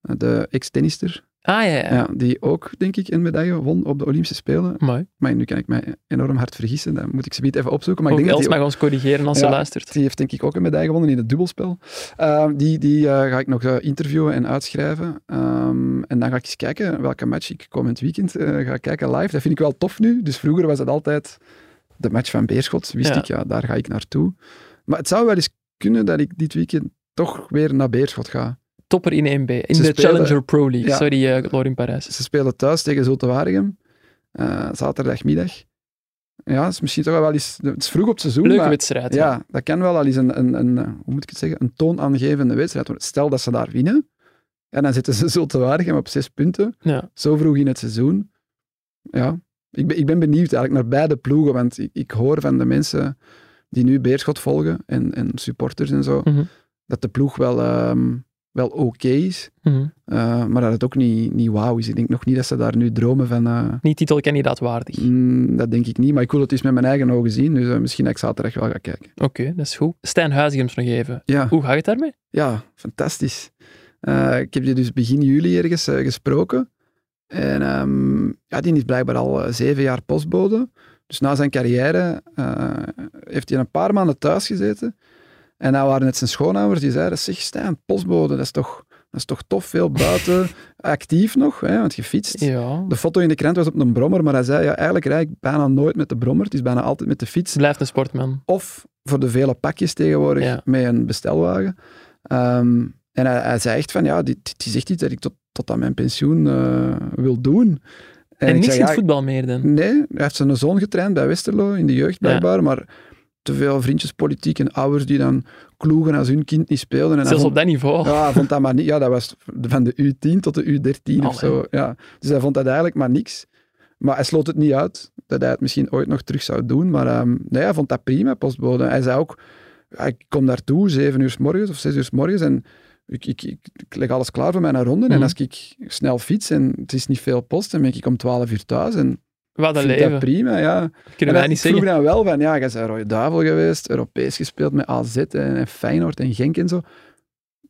eh, de ex-tennister, Ah, ja, ja. ja, die ook, denk ik, een medaille won op de Olympische Spelen. Mooi. Maar nu kan ik mij enorm hard vergissen. Dat moet ik ze even opzoeken. Maar Ook ik denk Els dat die mag ons corrigeren als ze luistert. die heeft denk ik ook een medaille gewonnen in het dubbelspel. Ehm, die die eh, ga ik nog eh, interviewen en uitschrijven. Ehm, en dan ga ik eens kijken welke match ik komend weekend eh, ga kijken live. Dat vind ik wel tof nu. Dus vroeger was het altijd de match van Beerschot. Wist ik, ja, daar ga ik naartoe. Maar het zou wel eens kunnen dat ik dit weekend toch weer naar Beerschot ga. Topper in 1B. In Ze de spelen- Challenger Pro League. Ja. Sorry, uh, Lorin Parijs. Ze spelen thuis tegen Zulte Waregem. eh, zaterdagmiddag. Ja, het is misschien toch wel eens... Het is vroeg op het seizoen, Leuke maar- wedstrijd. Ja, dat kan wel al eens een, een, een, eh, hoe moet ik het zeggen, een toonaangevende wedstrijd worden. Stel dat ze daar winnen, en dan zitten ze zo te Waregem op zes punten, Ja. zo vroeg in het seizoen. Ja, ik ben, ik ben benieuwd eigenlijk naar beide ploegen, want ik, ik hoor van de mensen die nu Beerschot volgen, en, en supporters en zo, Mhm. dat de ploeg wel, ehm, wel oké is, Mhm. eh, maar dat het ook niet, niet wauw is. Ik denk nog niet dat ze daar nu dromen van... eh, Niet titelkandidaat waardig. mm, dat denk ik niet, maar ik wil het eens met mijn eigen ogen zien, dus eh, misschien dat ik zaterdag wel ga kijken. Oké, dat is goed. Stijn Huizigems nog even. Ja. Hoe gaat het daarmee? Ja, fantastisch. Ik heb die dus begin juli ergens gesproken. En ehm, ja, die is blijkbaar al zeven jaar postbode. Dus na zijn carrière eh, heeft hij een paar maanden thuis gezeten. En dan waren het zijn schoonouders die zeiden, zeg Stijn, postbode, dat is toch, dat is toch tof, veel buiten, actief nog, hè, want je fietst. Ja. De foto in de krant was op een brommer, maar hij zei, ja, eigenlijk rijd ik bijna nooit met de brommer, het is bijna altijd met de fiets. Blijft een sportman. Of voor de vele pakjes tegenwoordig Ja. met een bestelwagen. Ehm, en hij, hij zei echt van, ja, dit, dit is echt iets dat ik tot, tot aan mijn pensioen eh, wil doen. En, ik niks zei, in het ja, voetbal meer dan. Nee, hij heeft zijn zoon getraind bij Westerlo in de jeugd blijkbaar, maar te veel vriendjespolitiek en ouders die dan kloegen als hun kind niet speelden. En Zelfs vond- op dat niveau. ja, vond dat maar niet. Ja, dat was van de U10 tot de U13 of zo. Ja. Dus hij vond dat eigenlijk maar niks. Maar hij sloot het niet uit dat hij het misschien ooit nog terug zou doen. Maar ehm, nee, hij vond dat prima, postbode. Hij zei ook, ik kom daartoe, zeven uur s morgens of zes uur s morgens en ik, ik, ik, leg alles klaar voor mijn ronde. En Mhm. als ik snel fiets en het is niet veel post, dan ben ik om twaalf uur thuis. En Wat een leven. dat prima, ja. Kunnen En wij niet ik vroeg zeggen. dan wel van, ja, jij bent Rode Duivel geweest, Europees gespeeld met AZ en, en Feyenoord en Genk en zo.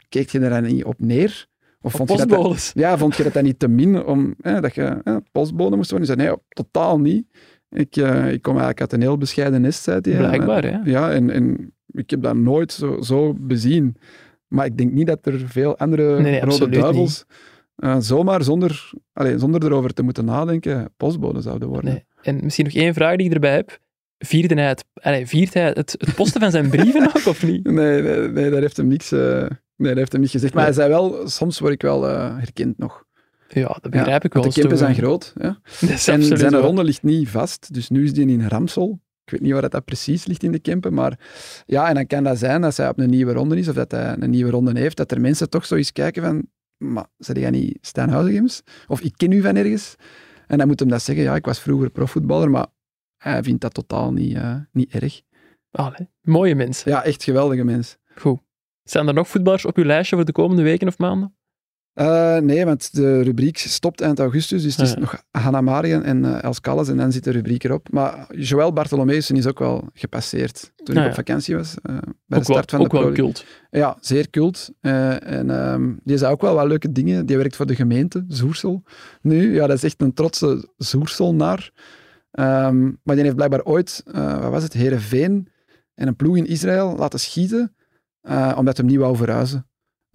Keek je er dan niet op neer? Of vond je dat, ja, vond je dat dan niet te min om hè, dat je hè, postbode moest worden? Zei, nee, totaal niet. Ik, eh, ik kom eigenlijk uit een heel bescheiden nest, zei hij. Blijkbaar, hè. Ja, en, en ik heb dat nooit zo, zo bezien. Maar ik denk niet dat er veel andere Nee, nee, rode duivels eh, zomaar zonder, allee, zonder erover te moeten nadenken postbode zouden worden. Nee. En misschien nog één vraag die ik erbij heb. Vierde hij het, allee, viert hij het, het posten van zijn brieven ook, of niet? Nee, nee, nee, daar heeft hem niks, eh, nee, daar heeft hem niet gezegd. Maar hij zei wel, soms word ik wel eh, herkend nog. Ja, dat Ja, begrijp ik wel. de Dat Kempen zijn groot. Ja. Dat En zijn ronde ligt niet vast, dus nu is die in Ramsel. Ik weet niet waar dat, dat precies ligt in de Kempen, maar ja, en dan kan dat zijn als hij op een nieuwe ronde is, of dat hij een nieuwe ronde heeft, dat er mensen toch zo eens kijken van, maar zeg jij niet Stijn Huizegems? Of ik ken u van ergens? En dan moet hem dat zeggen, ja, ik was vroeger profvoetballer, maar hij vindt dat totaal niet, eh, niet erg. Allee, mooie mensen. Ja, echt geweldige mens. Goed. Zijn er nog voetballers op uw lijstje voor de komende weken of maanden? Eh, nee, want de rubriek stopt eind augustus, dus het is Ja. nog Hanna Marien en eh, Els Calles en dan zit de rubriek erop. Maar Joël Bartolomeusen is ook wel gepasseerd toen Nou ik op vakantie was, eh, bij ook de wel, start van ook de wel Pro League. cult. Ja, zeer cult. En ehm, die zei ook wel wat leuke dingen. Die werkt voor de gemeente, Zoersel. Nu, ja, dat is echt een trotse Zoerselnaar. Ehm maar die heeft blijkbaar ooit, wat was het, Herenveen en een ploeg in Israël laten schieten, omdat hem niet wou verhuizen.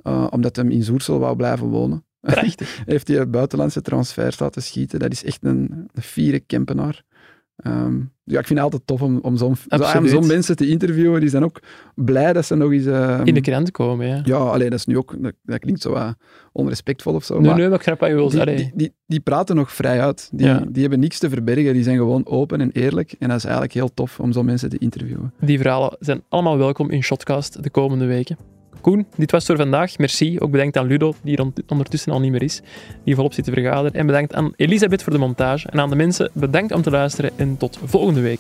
Eh, omdat hem in Zoersel wou blijven wonen. Heeft hij buitenlandse transfers laten schieten. Dat is echt een, een fiere Kempenaar. Ehm, ja, ik vind het altijd tof om, om zo'n zo, mensen te interviewen. Die zijn ook blij dat ze nog eens... ehm, In de krant komen, ja. ja, alleen dat is nu ook, dat, dat klinkt zo wat onrespectvol of zo. nee, maar nee, maar ik je wilt. die, die, die, die praten nog vrij uit. Die, Ja. die hebben niks te verbergen. Die zijn gewoon open en eerlijk. En dat is eigenlijk heel tof om zo'n mensen te interviewen. Die verhalen zijn allemaal welkom in Shotcast de komende weken. Koen, dit was het voor vandaag. Merci. Ook bedankt aan Ludo, die er ondertussen al niet meer is, die volop zit te vergaderen. En bedankt aan Elisabeth voor de montage. En aan de mensen, bedankt om te luisteren en tot volgende week.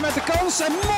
Met de kans en.